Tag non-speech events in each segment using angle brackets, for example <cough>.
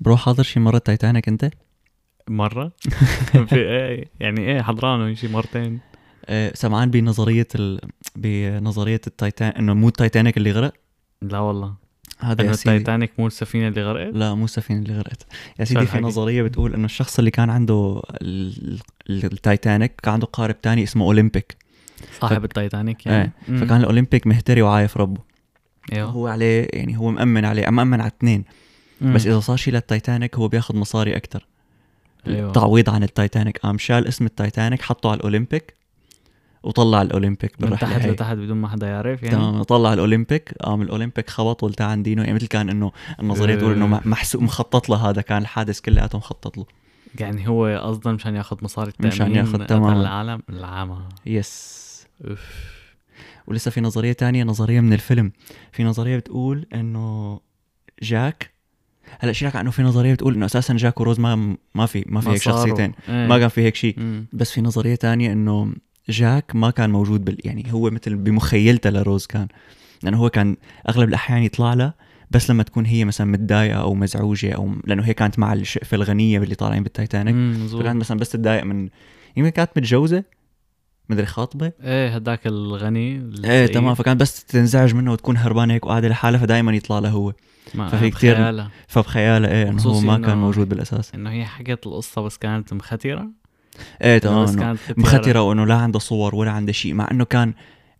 Bro حاضر شي مرة تايتانيك انت؟ مرة؟ <laughs> في إيه يعني إيه حضرانه شي مرتين؟ آه، سمعان بنظرية ال... بنظرية التايتان إنه مو التايتانيك اللي غرق؟ لا والله. هذا إنه يا سيدي. التايتانيك مو السفينة اللي غرقت؟ لا مو السفينة اللي غرقت. يا سيدي في؟ نظرية بتقول إنه الشخص اللي كان عنده ال... ال- التايتانيك كان عنده قارب تاني اسمه أولمبيك. صاحب التايتانيك يعني. إيه فكان الأولمبيك مهتري وعايف ربه. إيوه. هو عليه يعني هو مأمن عليه مأمن على اثنين مم. بس إذا صار شيء للتايتانيك هو بياخذ مصاري أكثر أيوة. تعويض عن التايتانيك. قام شال اسم التايتانيك حطه على الأولمبيك وطلع الأولمبيك من تحت لتحت بدون ما حدا يعرف يعني. تمام طلع الأولمبيك قام الأولمبيك خبط ولتعن دينه يعني مثل كان إنه النظرية تقول إنه إيه. محسوب مخطط له هذا كان الحادث كلياته مخطط له. يعني هو أصلا مشان ياخذ مصاري التأمين مشان ياخد قتل تماماً. العالم العامة Yes أوف. ولسه في نظرية تانية نظرية من الفيلم. في نظرية بتقول إنه جاك هلا شيلك عنه في نظرية بتقول إنه أساسا جاك وروز ما ما في ما في هيك. شخصيتين إيه. ما كان في هيك شيء. بس في نظرية تانية إنه جاك ما كان موجود بال يعني هو مثل بمخيلته لروز كان لأنه هو كان أغلب الأحيان يطلع لها بس لما تكون هي مثلا متضايقة أو مزعوجة أو لأنه هي كانت مع الشقفه الغنية اللي طالعين بالتايتانيك. فكانت مثلا بس تتضايق من يمكن كانت متجوزة مدري خاطبه إيه هداك الغني إيه. تمام. فكانت بس تنزعج منه وتكون هربانة هيك وقاعدة لحالها فدائما يطلع له هو. ففي بخيالها. فبخيالها إيه إنه هو ما إنه- كان موجود بالأساس. إنه هي حكت القصة بس كانت مخترة. إيه بس تمام إنه كانت. مخترة وإنه لا عنده صور ولا عنده شيء مع إنه كان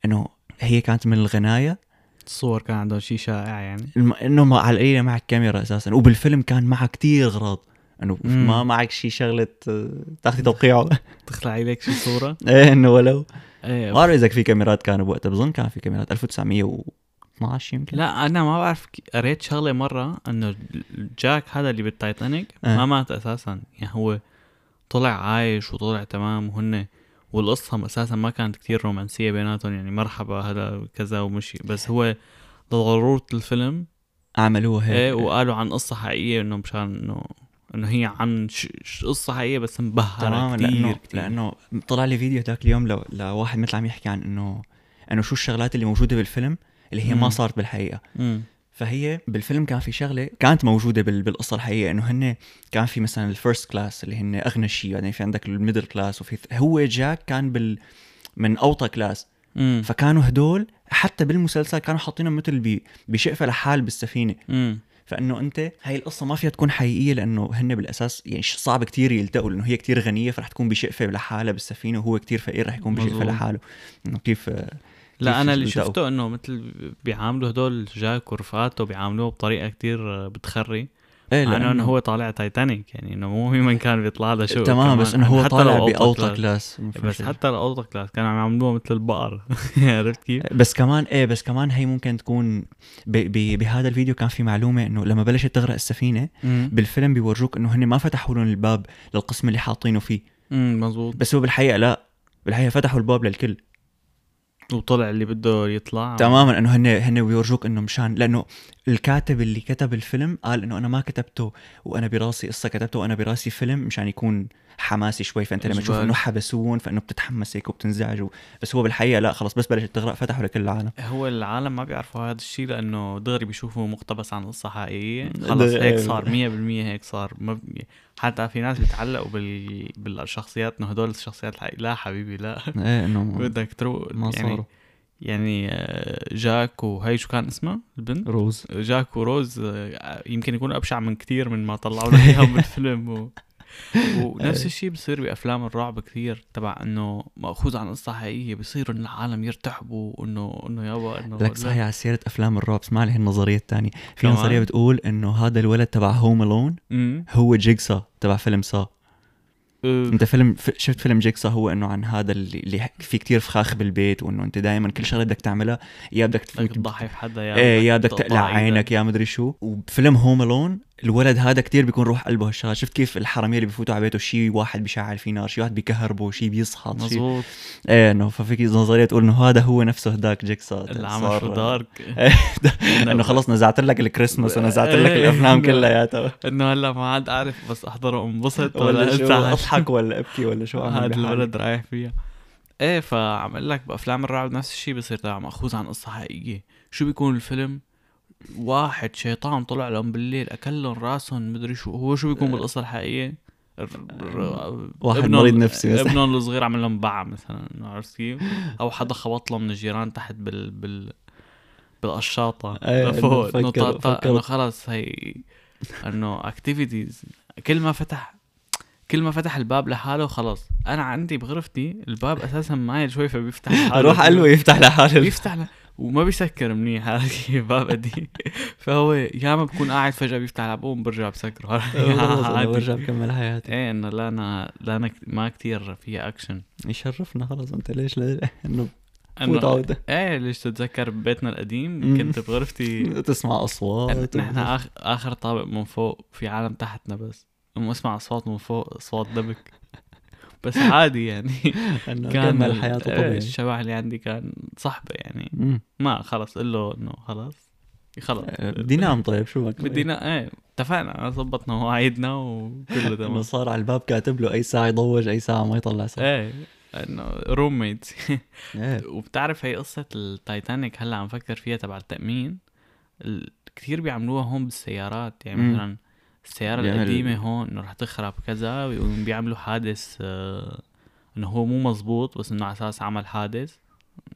إنه هي كانت من الغناية. الصور كان عندهم شيء شائع يعني. الم... إنه مع- على القليلة معك كاميرا أساسا. وبالفيلم كان معك كتير أغراض. انه. ما معك شيء شغلة آه، تاخذي توقيعه تخلعي لك شي صورة؟ <laughs> إيه إنه ولو. إيه ما بعرف إذا في كاميرات كانوا بوقتها بظن كان في كاميرات. 1912 يمكن. لا أنا ما بعرف قريت شغلة مرة إنه جاك هذا اللي بالتايتانيك آه. ما مات أساسا. يعني هو طلع عايش وطلع تمام وهن والقصة أساسا ما كانت كتير رومانسية بيناتهم يعني مرحبا هذا كذا ومشي. بس هو لضرورة الفيلم عملوها هيك. إيه وقالوا عن قصة حقيقية إنه مشان إنه إنه هي عن. قصة حقيقية بس مبهرة تماما كتير لأنه كتير لأنه طلع لي فيديو ذاك اليوم لو لواحد مثل عم يحكي عن إنه إنه شو الشغلات اللي موجودة بالفيلم اللي هي ما مم. صارت بالحقيقة مم. فهي بالفيلم كان في شغلة كانت موجودة بال- بالقصة الحقيقية إنه هن كان في مثلا ال first class اللي هن أغنى شيء بعدين في عندك ال middle class وفي هو جاك كان بال من أوطى class مم. فكانوا هدول حتى بالمسلسل كانوا حاطينهم مثل بشقفة لحال بالسفينة مم. فإنه أنت هاي القصة ما فيها تكون حقيقية لأنه هن بالأساس يعني صعب كتير يلتقوا لأنه هي كتير غنية فرح تكون بشقفة لحالها بالسفينة وهو كتير فقير رح يكون بشقفة. لحاله إنه كيف لا أنا اللي؟ شفته إنه مثل بيعاملوا هدول جاك ورفقاته بيعاملوه بطريقة كتير بتخري إيه لأنه- إنه هو طالع تايتانيك يعني إنه مو من كان بيطلع له شو تمام بس إنه هو طالع باوطى class. بس حتى الاوطى class كانوا عم يعملوه مثل البقر. <laughs> عرفت كيف؟ بس كمان إيه بس كمان هي ممكن تكون ب ب بهذا الفيديو كان في معلومة إنه لما بلشت تغرق السفينة بالفيلم بيورجوك إنه هن ما فتحوا لهم الباب للقسم اللي حاطينه فيه. امم مزبوط بس هو بالحقيقة لا بالحقيقة فتحوا الباب للكل. وطلع اللي بده يطلع. تماما إنه هن هن بيورجوك إنه مشان لأنه الكاتب اللي كتب الفيلم قال إنه أنا ما كتبته وأنا براسي قصة كتبته وأنا براسي فيلم مشان يكون حماسي شوي فأنت لما تشوف. إنه حبسون فإنه بتتحمس هيك وبتنزعج بس هو بالحقيقة لا خلص بس بلشت تغرق فتحوا لكل العالم. هو العالم ما بيعرفوا هذا الشيء لأنه دغري بيشوفوا مقتبس عن قصه حقيقيه خلص هيك إيه. صار 100% هيك صار. ما ب- حتى في ناس بيتعلقوا بال... بالشخصيات إنه هدول الشخصيات الحقيقية. لا حبيبي لا. إيه إنه بدك تروق ما يعني صاروا. يعني آه، جاك وهي شو كان اسمها البنت؟ روز. جاك وروز آه، يمكن يكونوا أبشع من كتير من ما طلعوا لنا إياهم <laughs> بالفيلم و... ونفس الشيء بصير بأفلام الرعب كثير تبع إنه مأخوذ عن قصه حقيقيه بصير إنه العالم يرتحبوا انه إنه يابا إنه لك صحيح على سيرة أفلام الرعب اسمع لي النظريه الثانية. في؟ نظرية بتقول إنه هذا الولد تبع Home Alone هو Jigsaw تبع فيلم Saw أه، أنت فيلم شفت فيلم Jigsaw هو إنه عن هذا اللي, في كتير فخاخ بالبيت وإنه أنت دائما كل شغلة بدك تعملها يا بدك تضحي في حدا يا إيه يا بدك تقلع. عينك يا مدري شو. وبفيلم Home Alone الولد هذا كتير بيكون روح قلبه هالشغله شفت كيف الحرامية اللي بفوتوا على بيته؟ شيء واحد بيشعل فيه نار شيء واحد بيكهربه شيء بيصحط شيء مزبوط إيه إنه ففيك نظرية تقول إنه هذا هو نفسه هداك جيكسا اللي عمل صار- شو دارك. <laughs> إنه خلص نزعت لك الكريسماس ونزعت لك إيه، الأفلام كلياتها. إنه هلا ما عاد اعرف بس احضر وانبسط ولا. أضحك ولا أبكي ولا شو <laughs> هذا. الولد رايح فيها. إيه فعم أقول لك بأفلام الرعب نفس الشيء بصير تبع مأخوذ عن قصة حقيقية. شو بيكون الفيلم؟ واحد شيطان طلع لهم بالليل اكل لهم راسهم مدري شو هو شو بيكون بالقصة الحقيقية؟ واحد ابنهم- مريض نفسي مثلا. ابنهم الصغير عمل لهم باع مثلا عرفت كيف؟ أو حدا خبط له من الجيران تحت بال بال بالقشاطة. لفوق إنه إنه خلص هي إنه activities كل ما فتح كل ما فتح الباب لحاله خلص أنا عندي بغرفتي الباب أساسا مايل شوي فبيفتح لحاله. <laughs> روح قلبه يفتح لحاله. بيفتح ل... وما بيسكر منيح هذا <laughs> الباب قديم فهو ياما بكون قاعد فجأة بيفتح الباب بقوم برجع بسكره. <laughs> برجع بكمل حياتي. إيه إنه لا أنا لا أنا ما كتير فيها اكشن يشرفنا خلص أنت ليش إنه إنه عودة إيه ليش تتذكر ببيتنا القديم. كنت بغرفتي. <laughs> تسمع أصوات. نحن. آخر طابق من فوق في عالم تحتنا بس. أم اسمع أصوات من فوق أصوات دبك. بس عادي يعني. <laughs> كان كمل ال- حياته إيه، طبيعي. الشبح اللي عندي كان صحبه يعني. مم. ما خلص قل له إنه خلص خلص. أه، بدي نام طيب شو بك؟ بدي نا... إيه اتفقنا ظبطنا مواعيدنا وكله <laughs> تمام. صار على الباب كاتب له أي ساعة يضوج أي ساعة ما يطلع صوت إيه إنه roommates <laughs> إيه. وبتعرف هي قصة التايتانيك هلأ عم فكر فيها تبع التأمين؟ ال... كتير بيعملوها هون بالسيارات يعني. مثلا السيارة بيعمل- القديمة هون إنه رح تخرب كذا ويقوم بيعملوا حادث آه إنه هو مو مزبوط بس إنه على أساس عمل حادث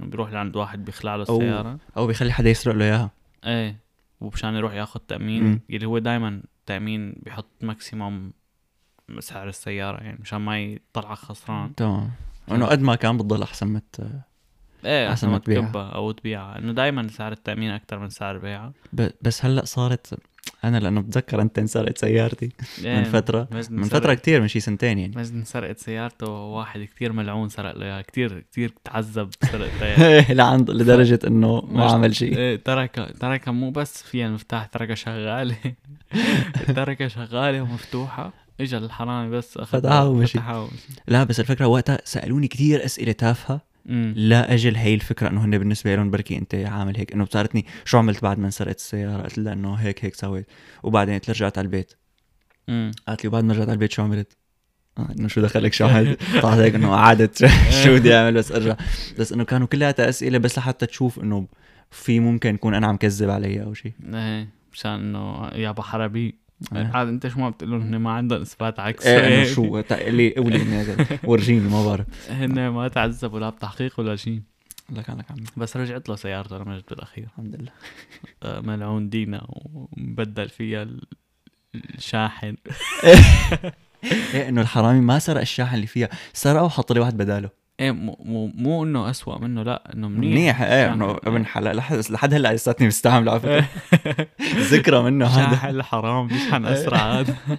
بيروح لعند واحد بيخلع له أو- السيارة. أو بيخلي حدا يسرق له إياها. إيه ومشان يروح ياخد تأمين مم. اللي هو دايما تأمين بيحط ماكسيموم سعر السيارة يعني مشان ما يطلع خسران. تمام. إنه قد ما كان بتضل أحسن ما إيه أحسن ما تبيعها. أو تبيعها إنه دايما سعر التأمين أكتر من سعر بيعها. ب- بس هلأ صارت أنا لأنه بتذكر أنت انسرقت سيارتي إيه، من فترة. من فترة كتير من شي سنتين يعني. مجد انسرقت سيارته واحد كتير ملعون سرق له اياها كتير كتير تعذب سرقتها اياها <laughs> لعند لدرجة إنه ما عمل شيء. إيه ترك تركها مو بس فيها المفتاح تركها شغالة. <laughs> تركها شغالة ومفتوحة. اجى الحرامي بس أخذها فتحها ومشي. لا بس الفكرة وقتها سألوني كتير أسئلة تافهة. لا أجل هي الفكرة إنه هن بالنسبة لهم بركي أنت عامل هيك إنه بصارتني شو عملت بعد ما انسرقت السيارة قلت لها إنه هيك هيك سويت وبعدين رجعت على البيت. قالت لي وبعد ما رجعت على البيت شو عملت؟ آه إنه شو دخلك شو <laughs> عملت؟ طلعت هيك إنه قعدت <laughs> شو بدي أعمل بس أرجع بس إنه كانوا كلياتها أسئلة بس لحتى تشوف إنه في ممكن يكون أنا عم كذب علي أو شيء إيه مشان إنه يابا حربي. عاد أنت شو ما بتقول لهم هن ما عندهم إثبات عكس. إيه هيك. شو اللي قولي ورجيني ما بعرف. هن ما تعذبوا لا بتحقيق ولا شيء. لك أنا عمي بس رجعت له سيارته لمجد بالأخير. الحمد لله. آه، ملعون دينا ومبدل فيها ال- الشاحن. <laughs> إيه إنه الحرامي ما سرق الشاحن اللي فيها سرقه وحط لي واحد بداله. إيه مو مو, مو إنه اسوء منه لا إنه منيح. منيح إيه. إنه ابن حلال. لحد هلأ لساتني مستعمله على فكرة. <laughs> ذكرى منه هذا. شاحن الحرام بيشحن أسرع هذا. <laughs>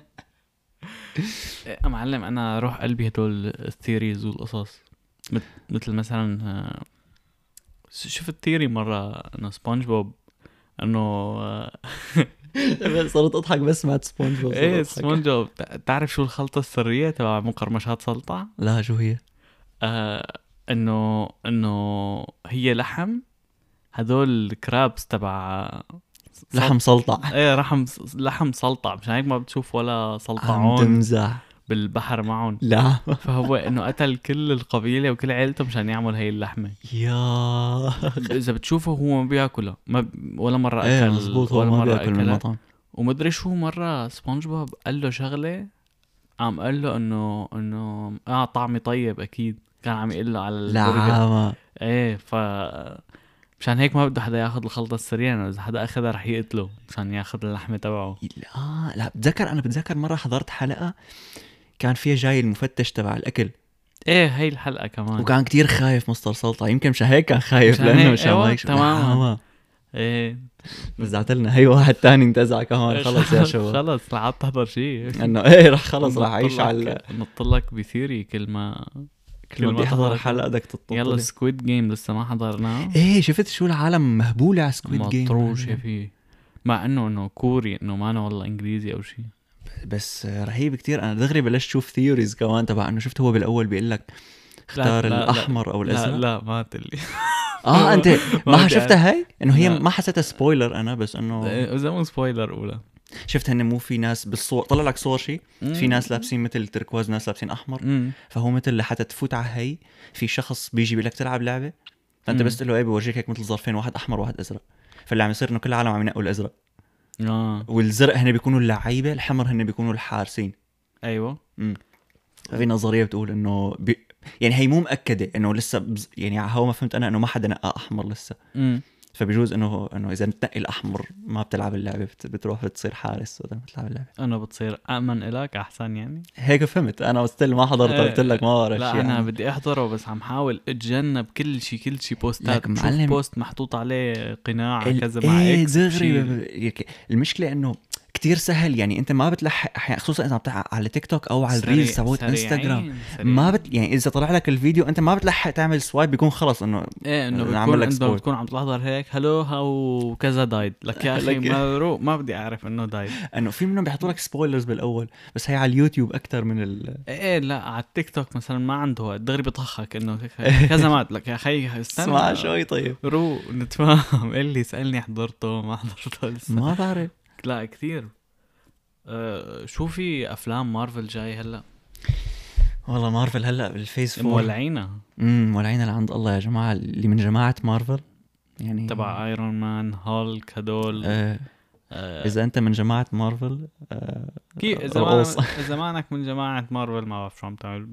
إيه، معلم أنا روح قلبي هدول الثيريز والقصص. مثل مثلا آه، شفت theory مرة إنه سبونج بوب إنه آه، <laughs> صرت أضحك بس سمعت سبونج بوب إيه. سبونج بوب تع- تعرف شو الخلطة السرية تبع مقرمشات سلطع؟ لا شو هي؟ آه إنه إنه هي لحم. هدول ال crabs تبع لحم سلطع. <laughs> إيه لحم لحم سلطع. مشان هيك ما بتشوف ولا عم سلطعون تمزح بالبحر معهم. لا. <laughs> فهو إنه قتل كل القبيلة وكل عيلته مشان يعمل هي اللحمة. يا. <laughs> إذا بتشوفه هو ما بياكلها ما ب... ولا مرة أكل إيه مزبوط هو ولا ما مرة بياكل من. المطعم. ومدري شو مرة سبونج بوب قال له شغلة عم قال له إنه إنه آه طعمي طيب أكيد. كان عم يقول له على البرجر إيه ف مشان هيك ما بده حدا ياخذ الخلطة السرية لأنه إذا حدا أخذها رح يقتله مشان ياخذ اللحمة تبعه. لا لا بتذكر أنا بتذكر مرة حضرت حلقة كان فيها جاي المفتش تبع الأكل. إيه هي الحلقة كمان. وكان كتير خايف مستر سلطع يمكن مشان هيك كان خايف مشان لأنه هيك، مشان أيوة، يكشف تماماً. إيه. رجعت لنا هي واحد تاني انتزع كمان. خلص يا شباب. خلص لا عاد تحضر شيء إنه إيه رح خلص رح اعيش على نط لك بثيري كل ما كل ما تحضر حلقة بدك تطلع يلا سكويد جيم لسه ما حضرناه. إيه شفت شو العالم مهبوله على سكويد جيم مطروشه فيه. مع إنه إنه كوري إنه ما أنا والله إنجليزي أو شيء بس رهيب كتير. أنا دغري بلشت أشوف ثيوريز كمان تبع إنه شفت هو بالأول بيقول لك اختار لا، لا. الأحمر أو لا الأزرق. لا ما تلي. آه أنت <laughs> ما شفتها هي إنه هي لا. ما حسيتها spoiler أنا بس إنه إذا مو spoiler أولى. شفت هن مو في ناس بالصور طلع لك صور شيء في ناس لابسين مثل تركواز ناس لابسين أحمر. امم فهو مثل لحتى تفوت على هي في شخص بيجي بيقول لك تلعب لعبة؟ فأنت مم. بس تقول له إيه بورجيك هيك مثل ظرفين واحد أحمر وواحد أزرق. فاللي عم يصير إنه كل العالم عم ينقوا الأزرق. آه. والزرق هن بيكونوا اللعيبة الحمر هن بيكونوا الحارسين. أيوه. في نظرية بتقول إنه بي يعني هي مو مأكدة إنه لسه بز... يعني على هو ما فهمت أنا إنه ما حدا نقى أحمر لسه. امم فبيجوز إنه إنه إذا بتنقي الأحمر ما بتلعب اللعبة بت... بتروح بتصير حارس ولا بتلعب اللعبة انه بتصير امن إلك أحسن يعني هيك فهمت أنا still ما حضرت. قلت لك ما بعرف لا شيء أنا عنه. بدي أحضره بس عم حاول أتجنب كل شيء كل شيء بوستات معلم. post محطوط عليه قناع كذا مع إيه دغري. المشكلة إنه كتير سهل. يعني انت ما بتلحق أحيانا خصوصا إذا عم على تيك توك أو على ال reels تبعت سريعين- انستغرام. ما بت يعني إذا طلع لك الفيديو أنت ما بتلحق تعمل swipe بيكون خلص إنه إيه إنه بتكون لك انت. بتكون عم تحضر هيك hello how كذا died لك يا أخي ما ما بدي أعرف إنه died إنه في منهم بيحطوا لك spoilers بالأول بس هي على اليوتيوب أكثر من ال إيه لا على التيك توك مثلا ما عنده دغري بطخك إنه <laughs> كذا مات لك يا أخي استنى. اسمع شوي طيب. رو نتفاهم. <laughs> إيه اللي سالني حضرته ما حضرته لسه. ما بعرف. لا كثير. أه شو في أفلام مارفل جاي هلأ؟ والله مارفل هلأ بال phase 4 مولعينا امم مولعين لعند الله يا جماعة اللي من جماعة مارفل يعني تبع Iron Man Hulk هدول. آه آه إذا أنت من جماعة مارفل okay إذا. ما <laughs> إذا مانك من جماعة مارفل ما بعرف شو عم تعمل.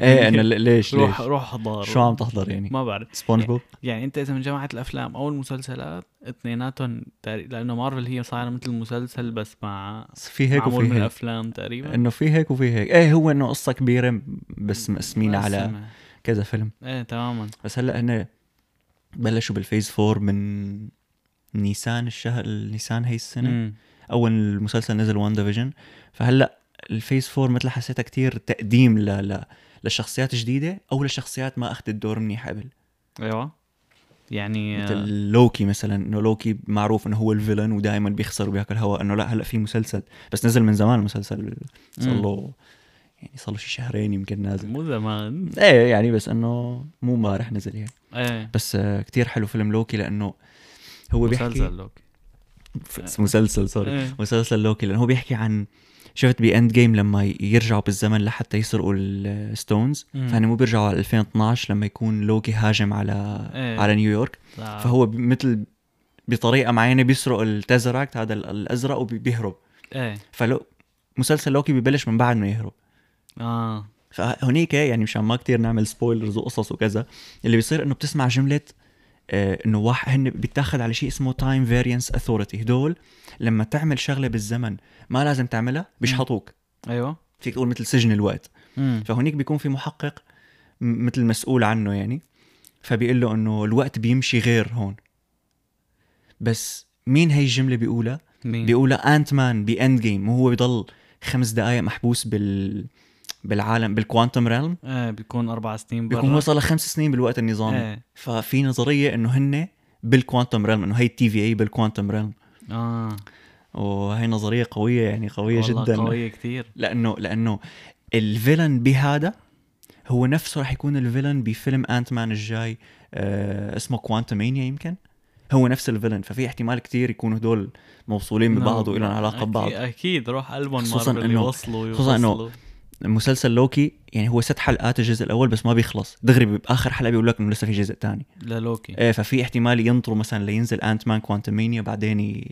إيه إنه ل- ليش روح ليش؟ روح حضار شو عم تحضر يعني؟ ما بعرف. سبونج بوب يعني أنت إذا من جماعة الأفلام أو المسلسلات اثنيناتهم لأنه مارفل هي صايرة مثل مسلسل بس مع في هيك وفي من هيك. الأفلام تقريبا. إنه في هيك وفي هيك. إيه هو إنه قصة كبيرة بس مقسمين على. كذا فيلم. إيه تماما. بس هلأ هن بلشوا بال phase 4 من نيسان الشهر نيسان هي السنة. مم. أول المسلسل نزل WandaVision فهلأ ال phase 4 مثل حسيتها كتير تقديم ل... ل... لشخصيات جديدة أو لشخصيات ما أخذت دور منيح قبل. أيوه. يعني مثل آه، لوكي مثلا إنه لوكي معروف إنه هو ال villain ودائما بيخسر وبياكل هواء إنه لأ هلأ في مسلسل. بس نزل من زمان المسلسل. صار. له يعني صار له شي شهرين يمكن نازل. مو زمان. إيه يعني بس إنه مو امبارح نزل يعني. إيه. بس آه كتير حلو فيلم لوكي لأنه هو بيحكي مسلسل لوكي مسلسل سوري إيه. مسلسل لوكي لأنه هو بيحكي عن شفت ب Endgame لما يرجعوا بالزمن لحتى يسرقوا ال stones. فهن مو بيرجعوا على 2012 لما يكون لوكي هاجم على إيه. على نيويورك لا. فهو مثل بطريقة معينة بيسرق ال Tesseract هذا ال- الأزرق وبيهرب إيه فلو مسلسل لوكي ببلش من بعد ما يهرب آه فهونيك يعني مشان ما كتير نعمل spoilers وقصص وكذا اللي بيصير إنه بتسمع جملة إنه واحد هن بيتاخذ على شيء اسمه Time Variance Authority هدول لما تعمل شغلة بالزمن ما لازم تعملها بيشحطوك. أيوه. فيك تقول مثل سجن الوقت. مم. فهونيك بيكون في محقق مثل مسؤول عنه يعني. فبيقول له إنه الوقت بيمشي غير هون. بس مين هي الجملة بيقولها؟ مين؟ بيقولها Ant-Man ب Endgame وهو بيضل خمس دقائق محبوس بال بالعالم بال quantum realm إيه بيكون أربع سنين برا. بيكون وصل لخمس سنين بالوقت النظامي. إيه. ففي نظرية إنه هن بال quantum realm إنه هي ال TVA بال quantum realm آه. وهي نظرية قوية يعني قوية والله جدا. قوية كتير. لأنه لأنه ال villain بهذا هو نفسه رح يكون ال villain بفيلم Ant-Man الجاي آه اسمه Quantumania يمكن. هو نفس ال villain ففي احتمال كتير يكونوا هدول موصولين ببعض ولهم علاقة ببعض. أكيد, أكيد روح قلبهم خصوصاً يوصلوا خصوصاً يوصلوا. مسلسل لوكي يعني هو ست حلقات الجزء الأول بس ما بيخلص. دغري باخر حلقة بيقول لك إنه لسه في جزء تاني. للوكي. إيه ففي احتمال ينطروا مثلا لينزل Ant-Man Quantumania بعدين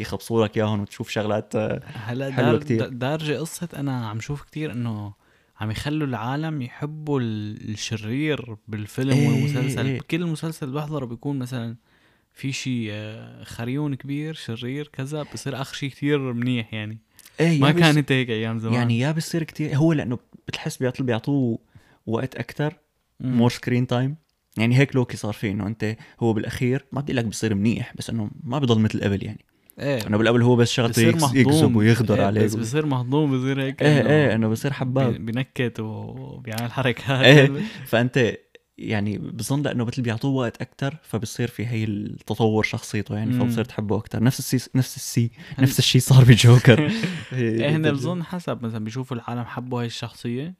يخبصوا لك إياهم وتشوف شغلات آه، هلا حلوة دار كتير. دا- دارجة قصة أنا عم شوف كتير إنه عم يخلوا العالم يحبوا ال- الشرير بالفيلم إيه، والمسلسل. إيه. كل مسلسل بحضره بيكون مثلا في شي آه، خريون كبير شرير كذا بصير آخر شي كتير منيح يعني. إيه ما كانت هيك أيام زمان. يعني يا بصير كتير هو لأنه بتحس بيعطوه وقت أكثر. more screen time يعني هيك لوكي صار فيه إنه أنت هو بالأخير ما بدي لك بصير منيح بس إنه ما بضل مثل قبل يعني. إيه. إنه بالقبل هو بس شغلته يكذب ويغدر إيه، عليك بس بصير مهضوم بصير هيك إيه إيه إنه بصير حباب. بينكت وبيعمل حركات. إيه. فأنت يعني بظن لأنه مثل بيعطوه وقت أكثر فبصير في هي التطور شخصيته يعني. فبصير تحبه أكثر نفس السي نفس السي <laughs> نفس الشيء صار بجوكر <laughs> هن بظن حسب مثلا بيشوفوا العالم حبوا هاي الشخصية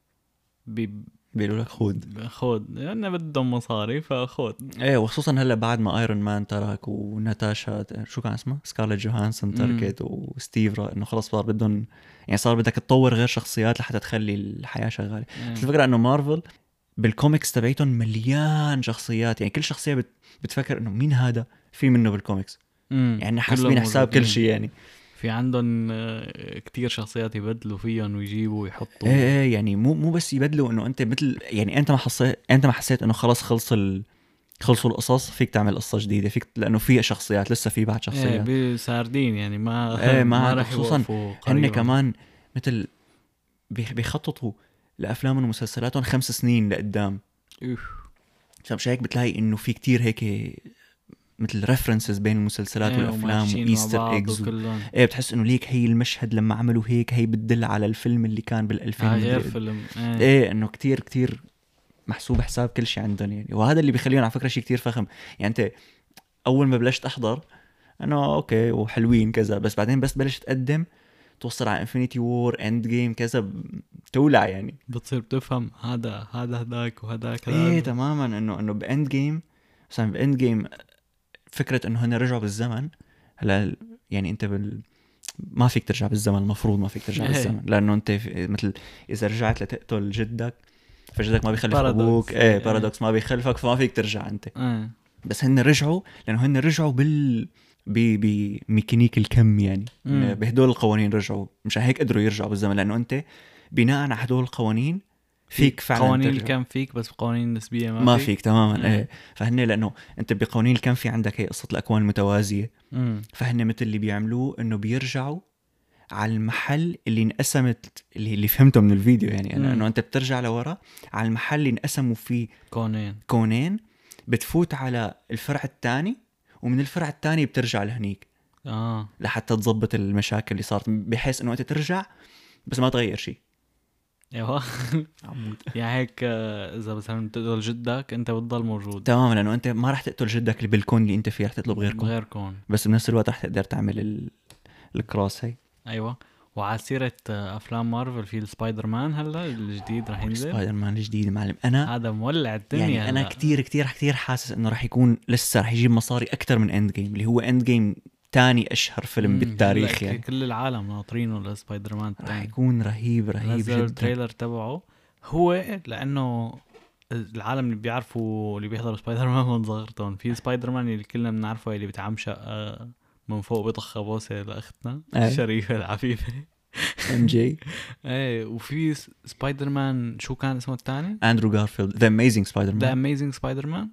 بي- بيقولوا لك خود. خود. لأن بدهم مصاري فخود. إيه وخصوصا هلأ بعد ما ايرون مان ترك وناتاشا شو كان اسمها سكارلت جوهانسون. تركت وستيف إنه خلص صار بدهم يعني صار بدك تطور غير شخصيات لحتى تخلي الحياة شغالة. الفكرة إنه مارفل بالكوميكس تبعيتهم مليان شخصيات يعني كل شخصية بت... بتفكر إنه مين هذا في منه بالكوميكس مم. يعني حاسبين حساب كل. شيء يعني في عندهم آه، كتير شخصيات يبدلوا فيهم ويجيبوا ويحطوا إيه إيه يعني مو مو بس يبدلوا إنه أنت مثل يعني أنت ما حسيت أنت ما حسيت إنه خلص خلص ال... خلصوا القصص فيك تعمل قصة جديدة فيك لأنه في شخصيات لسه في بعد إيه شخصيات بساردين يعني ما إيه، ما <laughs> ما راح خصوصاً هن. كمان مثل بيخ- بيخططوا لافلامهم ومسلسلاتهم خمس سنين لقدام. مش هيك بتلاقي إنه في كتير هيك مثل references بين المسلسلات إيه، والأفلام و Easter eggs و... إيه بتحس إنه ليك هي المشهد لما عملوا هيك هي بتدل على الفيلم اللي كان بال 2000 آه، غير مدري- فيلم. إيه, إيه إنه كتير كتير محسوب حساب كل شيء عندهم يعني. وهذا اللي بيخليهم على فكرة شيء كتير فخم. يعني أنت أول ما بلشت أحضر انه okay وحلوين كذا بس بعدين بس بلشت تقدم توصل على Infinity War Endgame كذا تولع يعني بتصير بتفهم هذا هذا هداك وهداك إيه. تماما إنه إنه ب Endgame مثلا ب Endgame فكرة إنه هن رجعوا بالزمن هلا يعني أنت بال ما فيك ترجع بالزمن المفروض ما فيك ترجع إيه. بالزمن لأنه أنت مثل إذا رجعت لتقتل جدك فجدك ما بيخلف. أبوك إيه إيه. بارادوكس ما بيخلفك فما فيك ترجع أنت إيه بس هن رجعوا لأنه هن رجعوا بال بميكانيك الكم يعني مم. بهدول القوانين رجعوا مشان هيك قدروا يرجعوا بالزمن لأنه أنت بناء على هدول القوانين فيك فعلا قوانين. الكم فيك بس قوانين النسبيه ما, ما فيك تماما إيه. إيه فهن لأنه أنت بقوانين الكم في عندك هي قصة الأكوان المتوازية مم. فهن مثل اللي بيعملوه إنه بيرجعوا على المحل اللي انقسمت اللي, اللي فهمته من الفيديو يعني مم. إنه انه أنت بترجع لورا على المحل اللي انقسموا فيه كونين كونين بتفوت على الفرع الثاني ومن الفرع الثاني بترجع لهنيك. آه. لحتى تظبط المشاكل اللي صارت بحيث إنه انت ترجع بس ما تغير شيء أيوه. <laughs> يعني هيك آه، إذا مثلا بتقتل جدك أنت بتضل موجود. تماما لأنه أنت ما رح تقتل جدك اللي بالكون اللي أنت فيه رح تطلب غير كون. غير كون. بس بنفس الوقت رح تقدر تعمل ال... الكروس هي. أيوه. وعلى سيرة أفلام مارفل في السبايدر مان هلا الجديد رح ينزل. سبايدر مان الجديد معلم. أنا هذا مولع الدنيا يعني أنا هلأ. كتير كتير كتير حاسس إنه رح يكون لسه رح يجيب مصاري أكثر من Endgame اللي هو Endgame تاني أشهر فيلم مم، بالتاريخ يعني. كل العالم ناطرينه لسبايدر مان رح يكون رهيب رهيب جدا. ال trailer تبعه هو لأنه العالم اللي بيعرفوا اللي بيحضروا سبايدر مان <laughs> من صغرتهم. في سبايدر مان اللي كلنا بنعرفه اللي بتعمشق آه، من فوق بطخ بوسه لأختنا إيه. الشريفه العفيفة. إم جي. <laughs> إيه وفي سبايدر مان شو كان اسمه الثاني؟ اندرو جارفيلد The Amazing Spider the Man Amazing Spider-Man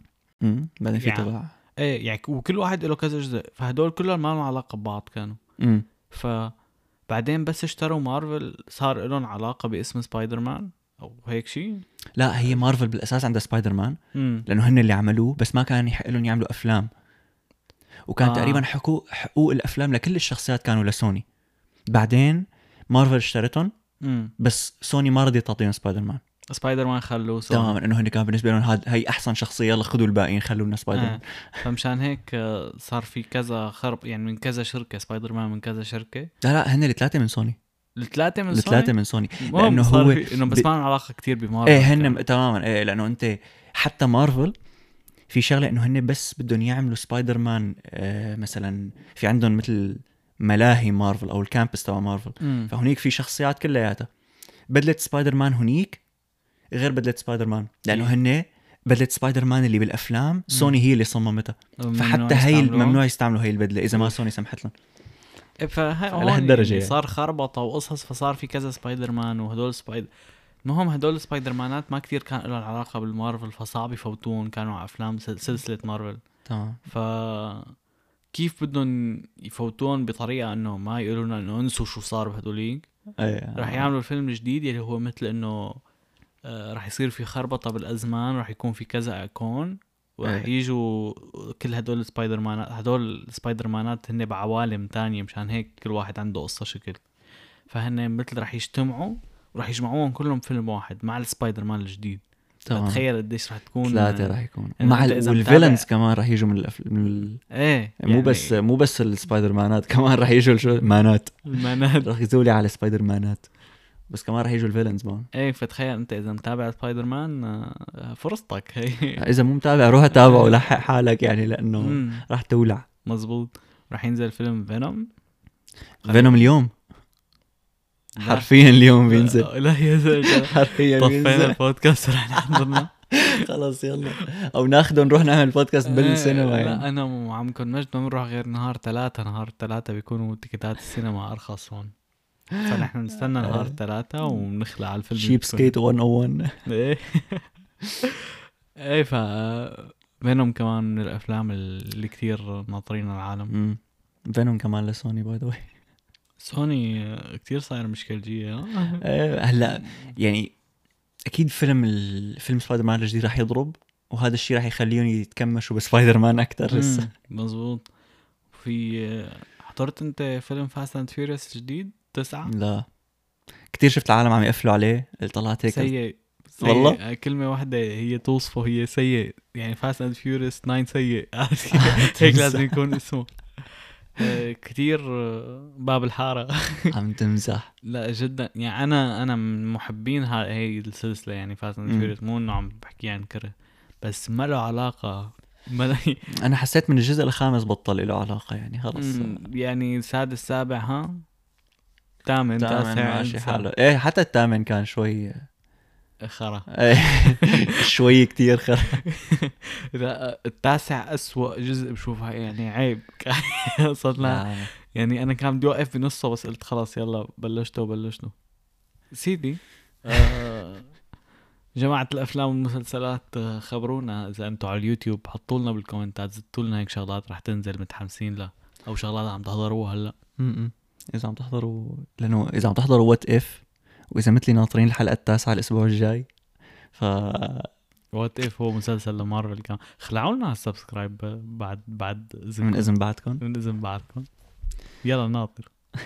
بعدين في يعني. تبع إيه يعني وكل واحد له كذا جزء. فهدول كلهم ما لهم علاقة ببعض كانوا. مم. فبعدين بس اشتروا مارفل صار لهم علاقة باسم سبايدر مان أو هيك شيء لا هي مارفل بالأساس عندها سبايدر مان امم لأنه هن اللي عملوه بس ما كان يحق لهم يعملوا أفلام. وكان آه. تقريبا حقوق حقوق الأفلام لكل الشخصيات كانوا لسوني بعدين مارفل اشترتهم بس سوني ما رضيت تعطيهم سبايدر مان سبايدر مان خلوه سوني. تماما إنه هن كان بالنسبة لهم هاد هي أحسن شخصية يلا خذوا الباقيين خلوا لنا سبايدر مان آه. فمشان هيك آه، صار في كذا خرب يعني من كذا شركة سبايدر مان من كذا شركة لا لا هن الثلاثة من سوني الثلاثة من الثلاثة من سوني صار هو إنه بس ما لهم علاقة كثير بمارفل إيه. هن تماما إيه لأنه أنت حتى مارفل في شغلة إنه هن بس بدهم يعملوا سبايدر مان آه مثلا في عندهم مثل ملاهي مارفل أو ال campus تبع مارفل مم. فهنيك في شخصيات كلياتها بدله سبايدر مان هنيك غير بدله سبايدر مان لأنه إيه. هن بدله سبايدر مان اللي بالأفلام سوني هي اللي صممتها فحتى هي. ممنوع يستعملوا هي البدلة إذا ما سوني سمحت لهم إيه فهي هون لهالدرجة يعني يعني. صار خربطة وقصص فصار في كذا سبايدر مان وهدول سبايدر المهم هدول السبايدر مانات ما كتير كان لهم علاقة بالمارفل فصعب يفوتون. كانوا على أفلام سل- سلسلة مارفل. تمام. ف كيف بدهم يفوتون بطريقة إنه ما يقولوا لنا إنه انسوا شو صار بهدوليك إيه. رح يعملوا الفيلم الجديد اللي هو مثل إنه آه، رح يصير في خربطة بالأزمان رح يكون في كذا كون ورح إيه. يجوا كل هدول السبايدر مانات هدول السبايدر مانات هن بعوالم تانية مشان هيك كل واحد عنده قصة شكل. فهن مثل رح يجتمعوا ورح يجمعوهم كلهم فيلم واحد مع السبايدر مان الجديد. تمام. تخيل قديش رح تكون ثلاثة رح يكونوا إنه مع وال villains كمان رح يجوا من, الأف... من ال... إيه مو بس مو بس السبايدر مانات كمان رح يجوا الشو... مانات. المانات. رح يزولي على سبايدر مانات بس كمان رح يجوا ال villains مان إيه فتخيل أنت إذا متابع سبايدر مان آه، فرصتك. هي <laughs> إذا مو متابع روح تابع ولحق حالك يعني لأنه رح تولع. مزبوط رح ينزل فيلم فينوم فينوم اليوم. حرفيا اليوم بينزل. لا يا زلمه حرفيا طفينا البودكاست رح نحضرنا خلص يلا. أو ناخده نروح نعمل بودكاست بالسينما إيه، لا يعني. أنا وعمكم مجد ما بنروح غير نهار ثلاثة نهار ثلاثة بيكونوا تيكيتات السينما أرخص هون. فنحن نستنى نهار ثلاثة وبنخلع على الفيلم cheapskate 101 إيه. <laughs> إيه ف Venom كمان من الأفلام اللي كتير ناطرين العالم. Venom كمان ل Sony by the way Sony كتير صاير مشكلجية ها؟ <laughs> إيه، هلا يعني أكيد فيلم الفيلم سبايدر مان الجديد راح يضرب وهذا الشيء راح يخليهم يتكمشوا بسبايدر مان أكثر لسه. مزبوط. في حضرت أنت فيلم Fast and Furious الجديد؟ تسعة؟ لا. كثير شفت العالم عم يقفلوا عليه طلعت هيك. سيء. سيء. والله؟ كلمة واحدة هي توصفه هي سيء. يعني Fast and Furious 9 سيء. <laughs> <laughs> هيك لازم يكون اسمه. كتير آه، باب الحارة. <laughs> عم تمزح. لا جدا. يعني أنا أنا من محبين ها- هي السلسلة يعني Fast and. Furious مو إنه عم بحكي عن كره بس ما له علاقة. ما <laughs> أنا حسيت من الجزء الخامس بطل له علاقة يعني خلص. يعني السادس السابع ها؟ ثامن الثامن تاسع ماشي. حاله. إيه حتى الثامن كان شوي خرا. إيه، <laughs> شوي كتير خر لا <laughs> التاسع أسوأ جزء بشوفها يعني عيب. <laughs> صرنا يعني أنا كان بدي أوقف بنصه بس قلت خلاص يلا بلشته بلشته سيدي آه، جماعة الأفلام والمسلسلات آه، خبرونا. إذا أنتم على اليوتيوب حطوا لنا بالكومنتات زدتوا لنا هيك شغلات رح تنزل متحمسين لها أو شغلات عم تحضروها هلا. إذا عم تحضروا لأنه إذا عم تحضروا What If وإذا مثلي ناطرين الحلقة التاسعة الأسبوع الجاي. ف What If هو مسلسل لمارفل كان؟ خلعوا لنا ال subscribe بعد بعد اذن من إذن بعدكم. من إذن بعدكم. يلا ناطر. <laughs>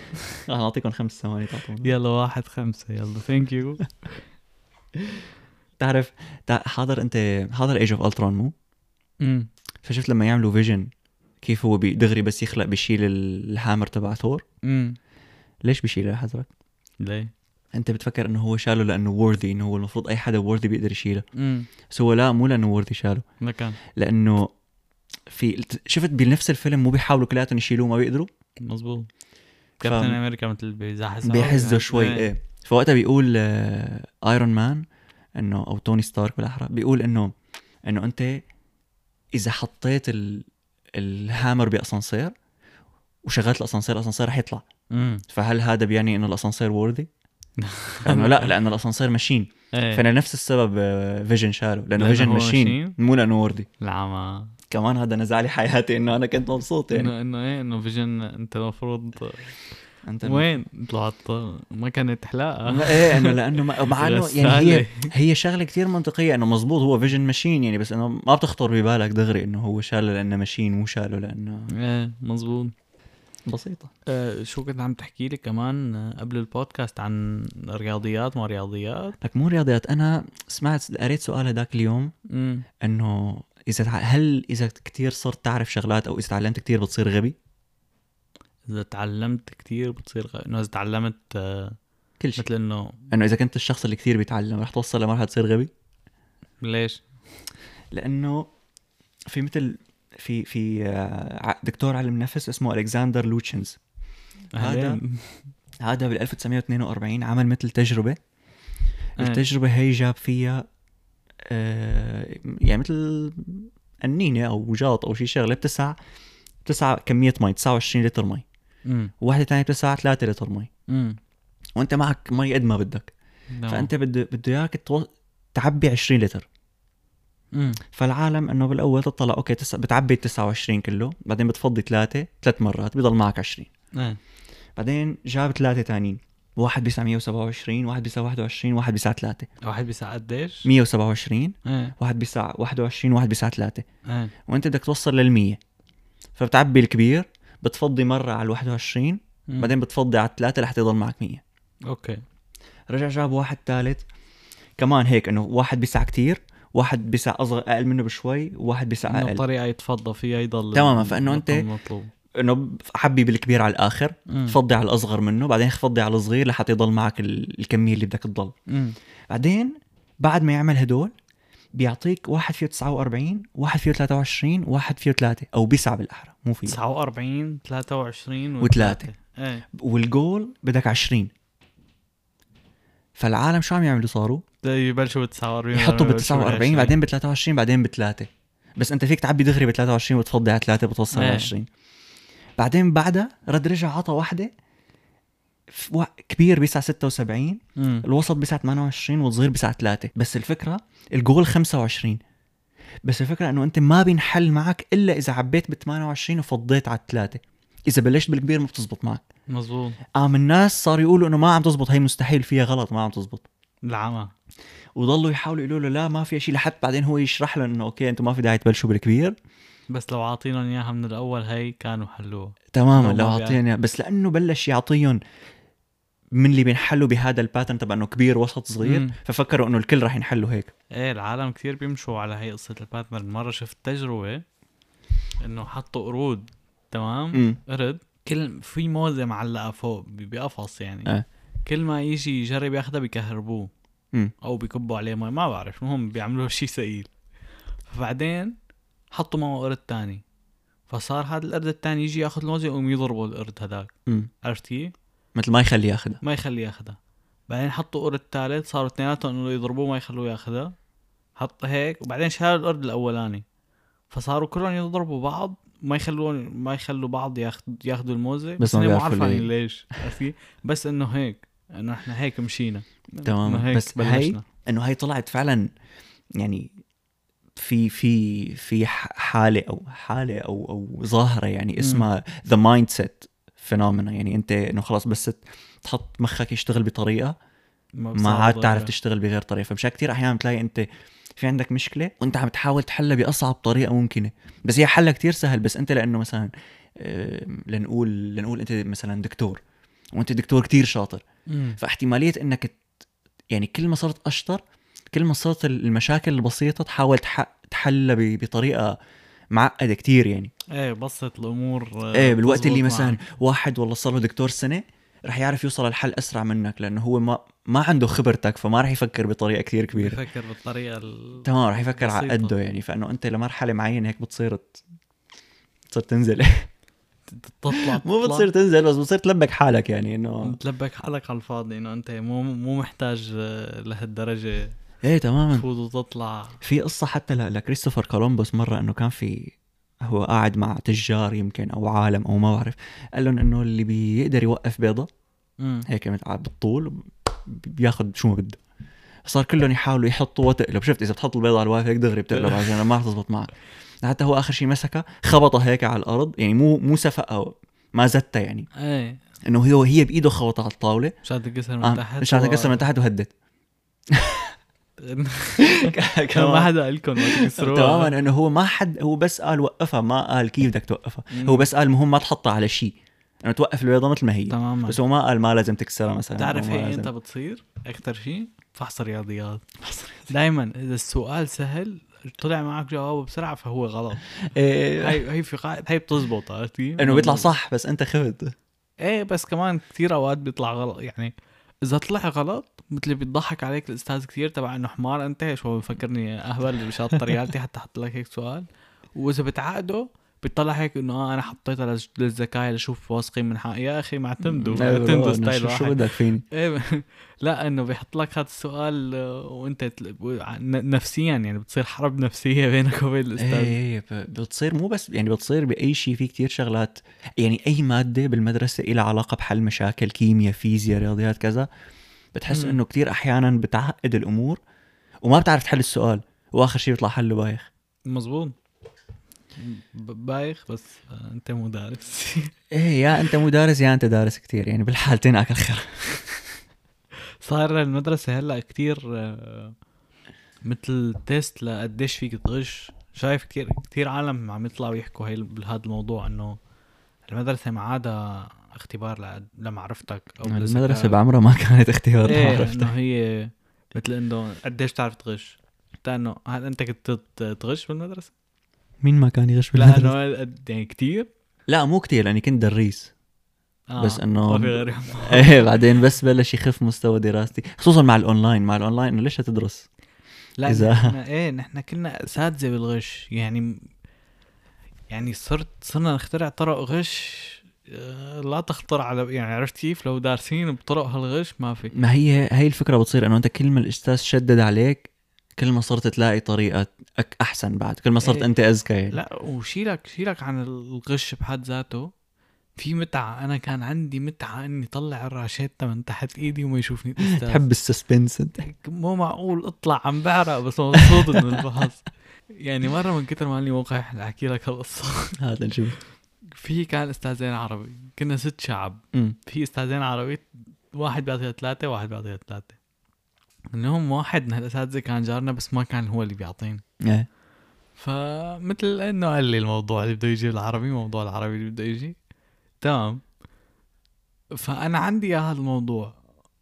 رح نعطيكم خمس ثواني تعطونا يلا واحد خمسة يلا. thank you <laughs> تعرف تع- حاضر انت حاضر Age of Ultron مو؟ فشفت لما يعملوا Vision كيف هو دغري بس يخلق بيشيل ال- ال hammer تبع ثور امم ليش بيشيله يا حضرتك؟ ليه؟ أنت بتفكر إنه هو شاله لأنه worthy إنه هو المفروض أي حدا worthy بيقدر يشيله. بس هو لا مو لأنه worthy شاله. لكن. لأنه في شفت بنفس الفيلم مو بيحاولوا كلياتهم يشيلوه ما بيقدروا؟ مزبوط Captain America مثل بيزحز بيحزوا شوي إيه. فوقتها بيقول آه، Iron Man إنه أو توني ستارك بالأحرى بيقول إنه إنه أنت إذا حطيت ال... ال hammer بأسانسير وشغلت الأسانسير الأسانسير رح يطلع. امم فهل هذا بيعني إنه الأسانسير worthy؟ <laughs> انه لا لأنه الأسانسير machine. إيه. فأنا نفس السبب آه، Vision شاله لأنه لأنه Vision machine machine؟ مو لأنه worthy العمى. كمان هذا نزع لي حياتي إنه أنا كنت مبسوط يعني. إنه إنه إيه إنه Vision أنت المفروض أنت وين؟ طلعت ما كانت حلاقه إيه إنه لأنه ما- مع إنه <laughs> يعني هي. هي شغلة كتير منطقية إنه مزبوط هو فيجن ماشين يعني بس إنه ما بتخطر ببالك دغري إنه هو شاله لأنه ماشين مو شاله لأنه إيه مزبوط بسيطة. آه شو كنت عم تحكي لي كمان آه، قبل البودكاست عن رياضيات ما رياضيات؟ لك مو رياضيات. أنا سمعت قريت سؤال هذاك اليوم إذا تع... هل إذا كتير صرت تعرف شغلات أو إذا تعلمت كتير بتصير غبي؟ إذا تعلمت كتير بتصير غ... إنه إذا تعلمت آه كل شيء. مثل إنه إنه إذا كنت الشخص اللي كتير بيتعلم رح توصل لمرحلة تصير غبي؟ ليش؟ لأنه في مثل في في آه، دكتور علم نفس اسمه ألكساندر لوتشنز. هذا. هذا بال 1942 عمل مثل تجربة. إيه. التجربة هي جاب فيها آه، يعني مثل قنينه أو جاط أو شيء شغلة بتسع بتسع كمية مي 29 لتر مي. وواحده ثانية بتسع 3 لتر مي. وأنت معك مي قد ما بدك. نعم. فأنت بده بده إياك تعبي 20 لتر. فالعالم إنه بالأول تطلع okay تس... بتعبي 29 كله بعدين بتفضي ثلاثة ثلاث مرات بيضل معك 20 إيه. بعدين جاب ثلاثة ثانيين واحد بيسع 127 واحد بيسع 21 واحد بيسع 3 واحد بيسع قديش؟ 127 إيه. واحد بيسع 21 واحد بيسع 3 إيه. وأنت بدك توصل لل 100 فبتعبي الكبير بتفضي مرة على ال 21 مم. بعدين بتفضي على الثلاثه لحتى يضل معك 100 أوكي. رجع جاب واحد ثالث كمان هيك إنه واحد بيسع كتير واحد بيسع أصغر أقل منه بشوي وواحد بيسع إنه أقل. طريقه يتفضى فيها يضل تماما، أنت- المطلوب إنه حبي بالكبير على الآخر مم. تفضي على الأصغر منه بعدين فضي على الصغير لحتى يضل معك ال- الكمية اللي بدك تضل. مم. بعدين بعد ما يعمل هدول بيعطيك واحد فيه 49 واحد فيه 23 واحد فيه 3 أو بيسعة بالأحرى مو فيه. 49 23 وثلاثة. إيه. والجول بدك 20 فالعالم شو عم يعملوا صاروا؟ يبلشوا ب 49 يحطوا ب يبلشوا 49 بعدين ب 23 بعدين ب 3 بس أنت فيك تعبي دغري ب 23 وتفضي على 3 بتوصل. ل 20 بعدين بعدها رد رجع عطى وا- كبير بيسعى 76 مم. الوسط بيسعى 28 والصغير بيسعى 3 بس الفكرة الجول 25 بس الفكرة إنه أنت ما بينحل معك إلا إذا عبيت ب 28 وفضيت على 3 إذا بلشت بالكبير ما بتزبط معك. مزبوط قام الناس صاروا يقولوا إنه ما عم تزبط هي مستحيل فيها غلط ما عم تزبط. العمى وضلوا يحاولوا يقولوا له لا ما في شيء لحد بعدين هو يشرح لهم إنه أوكي أنتم ما في داعي تبلشوا بالكبير. بس لو عاطينهم إياها من الأول هي كانوا حلوها تماما لو اعطينا بس لأنه بلش يعطيهم من اللي بينحلوا بهذا ال pattern تبع إنه كبير وسط صغير مم. ففكروا إنه الكل راح ينحلوا هيك. إيه العالم كثير بيمشوا على هي قصة ال pattern مرة شفت تجربة إنه حطوا قرود تمام؟ امم قرد. كل في موزة معلقة فوق بقفص يعني. آه. كل ما يجي يجرب ياخدها بيكهربوه. امم أو بيكبوا عليه مي ما بعرف المهم بيعملوا <laughs> شيء ثقيل. فبعدين حطوا معه قرد تاني. فصار هذا القرد التاني يجي ياخذ الموزة يقوم يضربه القرد هذاك. عرفت كيف؟ مثل ما يخليه ياخذها ما يخليه ياخذها بعدين حطوا قرد ثالث صاروا اثنيناتهم إنه يضربوه ما يخلوه ياخذها حط هيك وبعدين شال القرد الأولاني. فصاروا كلهم يضربوا بعض. ما يخلون ما يخلوا بعض ياخذ ياخذوا الموزة بس ما هن بيعرفوا عارفين ليه. ليش؟ بس إنه هيك إنه إحنا هيك مشينا تماما. إنه هيك بس هي-. إنه هي طلعت فعلا يعني في في في حالة أو حالة أو أو ظاهرة يعني اسمها the mindset phenomena يعني أنت إنه خلاص بس تحط مخك يشتغل بطريقة ما عاد تعرف غيرها. تشتغل بغير طريقة فمشان كتير أحيانا بتلاقي أنت في عندك مشكلة وانت عم تحاول تحلها بأصعب طريقة ممكنة بس هي حلها كتير سهل بس انت لأنه مثلا لنقول لنقول انت مثلا دكتور وانت دكتور كتير شاطر مم. فاحتمالية إنك يعني كل ما صرت أشطر كل ما صرت المشاكل البسيطة تحاول تح- تحلها بطريقة معقدة كتير يعني إيه بسط الأمور آه، إيه بالوقت اللي مثلا. واحد والله صار له دكتور سنة رح يعرف يوصل الحل أسرع منك لأنه هو ما ما عنده خبرتك فما رح يفكر بطريقة كتير كبيرة. بفكر بالطريقة ال... تمام رح يفكر على. قده يعني. فإنه أنت لمرحلة معينة هيك بتصير بتصير تنزل. <laughs> تطلع مو. بتصير تنزل بس بتصير تلبك حالك يعني إنه تلبك حالك على الفاضي إنه أنت مو مو محتاج آه، لهالدرجة إيه تماما. تفوت وتطلع. في قصة حتى لكريستوفر كولومبوس مرة إنه كان في هو قاعد مع تجار يمكن أو عالم أو ما بعرف قال لهم إنه اللي بيقدر يوقف بيضة مم. هيك بالطول بياخذ شو ما بده. صار كلهم يحاولوا يحطوا وتقلب. شفت إذا بتحط البيضة على الواقف هيك دغري بتقلب عشان ما رح تزبط معك. حتى هو آخر شيء مسكها خبطها هيك على الأرض يعني مو مو سفقها ما زتها يعني. إيه. إنه هي هي بإيده خبطها على الطاولة. مشان تنكسر من آه تحت مشان تكسر من تحت وهدت. <laughs> ما حدا قال لكم تماما إنه هو ما حد هو بس قال وقفها ما قال كيف بدك توقفها. هو بس قال المهم ما تحطها على شيء. إنه توقف البيضة مثل ما هي. تماما. بس هو ما قال ما لازم تكسرها مثلا بتعرف هي انت بتصير؟ أكثر شيء فحص <laughs> رياضيات دائما إذا السؤال سهل طلع معك جوابه بسرعة فهو غلط. <laughs> إيه. هي هي في قاعدة هي بتزبط عرفتي إنه بيطلع صح بس أنت خفت. إيه بس كمان كثير أوقات بيطلع غلط. يعني إذا طلع غلط مثل اللي بيضحك عليك الأستاذ كثير تبع إنه حمار أنت شو بفكرني أهبل بشاطر ريالتي <laughs> حتى أحط لك هيك سؤال. وإذا بتعقده بيطلع هيك إنه آه أنا حطيتها للذكاء لشوف واثقين من حق يا أخي معتمدوا إيه، معتمدوا ستايل شو- شو واحد. بدك فيني؟ <laughs> إيه <laughs> لا إنه بيحط لك هذا السؤال آه، وأنت نفسيا يعني بتصير حرب نفسية بينك وبين الأستاذ. إيه ب- بتصير مو بس يعني بتصير بأي شيء في كتير شغلات يعني أي مادة بالمدرسة لها علاقة بحل مشاكل كيمياء فيزياء رياضيات كذا بتحس. إنه كتير أحيانا بتعقد الأمور وما بتعرف تحل السؤال وآخر شيء بيطلع حله بايخ. مزبوط بايخ بس آه، أنت مدرس <laughs> إيه يا أنت مو دارس يا أنت دارس كتير يعني بالحالتين اكل خير صار المدرسة هلأ كتير آه، مثل تيست لقديش فيك تغش. شايف كتير كتير عالم عم يطلعوا يحكوا هي بهذا الموضوع إنه المدرسة ما عادها اختبار لمعرفتك أو المدرسة لذكائك. بعمرها ما كانت اختيار إيه عرفت إنه هي مثل إنه قديش تعرف تغش؟ انت إنه هل أنت كنت تغش بالمدرسة؟ مين ما كان يغش بالمدرسة؟ انه قد- يعني كتير؟ لا مو كتير لأني كنت دريس. آه بس إنه- ما في غير <laughs> إيه بعدين بس بلش يخف مستوى دراستي خصوصا مع الأونلاين. مع الأونلاين إنه ليش تدرس لا إذا- نحن <laughs> إيه نحن كنا أساتذة بالغش. يعني يعني صرت صرنا نخترع طرق غش لا تخطر على يعني عرفت كيف؟ لو دارسين بطرق هالغش ما في. ما هي هي الفكرة بتصير إنه أنت كل ما الأستاذ شدد عليك كل ما صرت تلاقي طريقة أحسن بعد كل ما صرت إيه. أنت أذكى يعني. لا وشيلك شيلك عن الغش بحد ذاته. في متعة أنا كان عندي متعة إني طلع الراشيتا من تحت إيدي وما يشوفني الأستاذ. تحب السسبنس أنت. مو معقول اطلع عم بعرق بس مبسوط من الفحص يعني مرة من كتر ما لي موقع أحكي لك هالقصة. هذا نشوف. في كان أستاذين عربي. كنا ست شعب. في أستاذين عربي واحد بيعطيها ثلاثة واحد بيعطيها ثلاثة. منهم واحد من هالأساتذة كان جارنا بس ما كان هو اللي بيعطينا. إيه. فمثل إنه قال لي الموضوع اللي بده يجي العربي موضوع العربي اللي بده يجي. تمام. فأنا عندي إياه هذا الموضوع.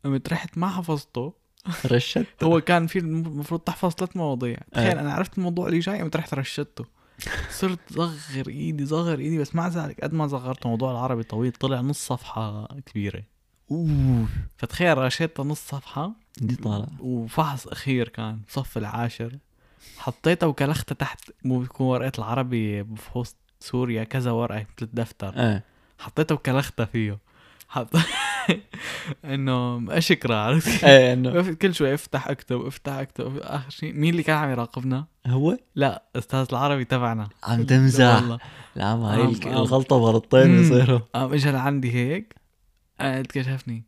قمت رحت ما حفظته. رشدت هو كان في المفروض تحفظ ثلاث مواضيع. تخيل آه. أنا عرفت الموضوع اللي جاي قمت رحت رشدته. صرت صغر ايدي صغر ايدي بس مع ذلك قد ما صغرت موضوع العربي طويل طلع نص صفحة كبيرة. أوه. فتخيل رشيتها نص صفحة دي طالع. وفحص أخير كان صف العاشر. حطيتها وكلختها تحت مو بيكون ورقة العربي بفحوص سوريا كذا ورقة مثل الدفتر إيه. حطيتها وكلختها فيه. حط <laughs> <laughs> انه اشكرا عرفت؟ إيه إنه <laughs> كل شوي افتح اكتب افتح اكتب. آخر شيء مين اللي كان عم يراقبنا؟ هو؟ لا أستاذ العربي تبعنا. عم تمزح. لا ما هي عم- الغلطة مرتين مم. بيصيروا قام اجى لعندي هيك قال كشفني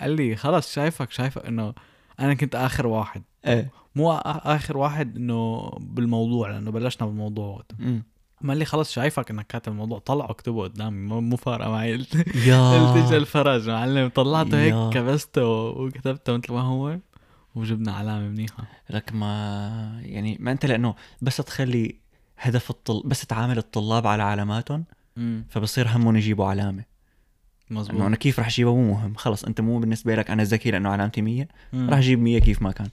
قال لي خلص شايفك شايفك إنه أنا كنت آخر واحد. إيه. مو آخر واحد إنه بالموضوع لأنه بلشنا بالموضوع. وقتها قال لي خلص شايفك إنك كاتب الموضوع طلع اكتبه قدامي مو فارقة معي. قلت <laughs> يا الفرج معلم. طلعته. هيك كبسته وكتبته مثل ما هو وجبنا علامة منيحة. لك ما يعني ما أنت لأنه بس تخلي هدف الطل بس تعامل الطلاب على علاماتهم امم فبصير همهم يجيبوا علامة. إنه مزبوط أنا كيف رح اجيبها مو مهم. خلص أنت مو بالنسبة لك أنا ذكي لأنه علامتي 100 مم. رح أجيب 100 كيف ما كان.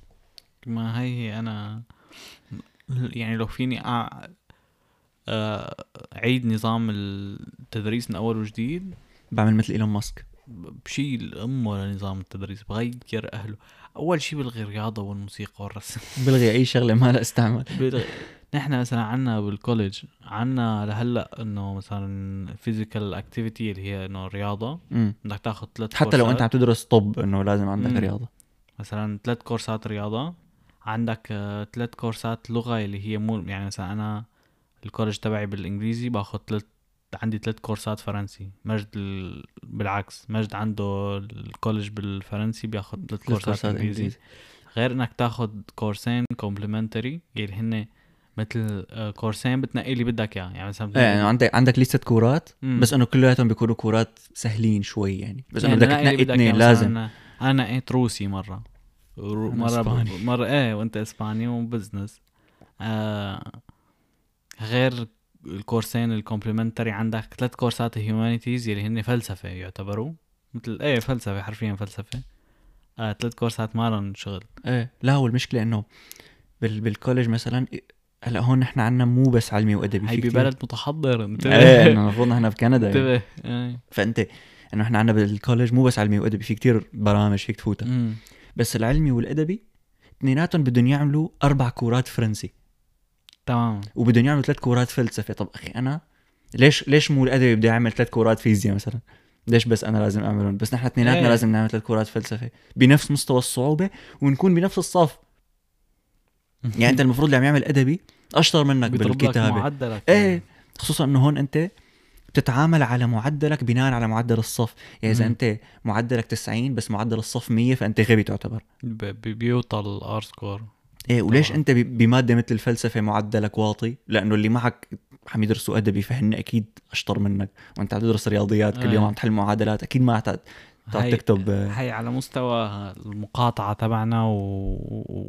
ما هي هي أنا يعني لو فيني أع... آه، اعيد نظام التدريس من أول وجديد. بعمل مثل إيلون ماسك. بشيل امه لنظام التدريس بغير أهله. أول شيء بلغي الرياضة والموسيقى والرسم. <laughs> بلغي أي شغلة ما لها استعمال بلغي. نحن مثلا عنا بال college عنا لهلأ إنه مثلا physical activity اللي هي إنه رياضة. بدك تاخذ ثلاث حتى لو أنت عم تدرس طب إنه لازم عندك مم. رياضة. مثلا ثلاث كورسات رياضة. عندك ثلاث كورسات لغة اللي هي مو يعني مثلا أنا ال college تبعي بالإنجليزي باخذ ثلاث عندي ثلاث كورسات فرنسي. مجد ال... بالعكس مجد عنده ال college بالفرنسي بياخذ ثلاث ثلاث كورسات إنجليزي. غير إنك تاخذ كورسين complementary اللي هن مثل آه، كورسين بتنقي اللي بدك اياه يعني مثلا إيه يعني عندك عندك ليستة كورسات مم. بس إنه كلياتهم بيكونوا كورسات سهلين شوي يعني. بس إنه يعني بدك نقي اللي تنقي بدك اثنين إياه. لازم. أنا نقيت روسي مرة. رو- مرة إسباني. مرة إيه وأنت إسباني و business آه غير الكورسين ال complementary عندك ثلاث كورسات humanities اللي هن فلسفة يعتبروا. مثل إيه فلسفة حرفيا فلسفة. آه ثلاث كورسات ما لهم شغل. إيه لا هو المشكلة إنه بال بالكولج مثلا هلأ هون نحن عنا مو بس علمي وأدبي هي ببلد متحضر انتبه إيه إنه المفروض نحن بكندا يعني. انتبه إيه. فأنت إنه إحنا عنا بالكولج مو بس علمي وأدبي في كتير برامج فيك تفوتها. بس العلمي والأدبي اثنيناتهم بدهم يعملوا أربع كورات فرنسي. تمام. وبدهم يعملوا ثلاث كورات فلسفه طب أخي أنا ليش ليش مو الأدبي بده يعمل ثلاث كورات فيزياء مثلا؟ ليش بس أنا لازم أعملهم؟ بس نحن اثنيناتنا إيه. لازم نعمل ثلاث كورات فلسفه بنفس مستوى الصعوبة ونكون بنفس الصف. <laughs> يعني أنت المفروض اللي عم يعمل أدبي أشطر منك بالكتابة. معدلك إيه. خصوصا إنه هون أنت بتتعامل على معدلك بناء على معدل الصف. يعني إذا. أنت معدلك 90 بس معدل الصف 100 فأنت غبي تعتبر. بيوطى ال R score. إيه وليش طبعاً. أنت بمادة مثل الفلسفة معدلك واطي؟ لأنه اللي معك عم يدرسوا أدبي فهن أكيد أشطر منك. وأنت عم تدرس رياضيات كل. يوم عم تحل معادلات أكيد ما عم تكتب. آه، هي على مستوى المقاطعة تبعنا و...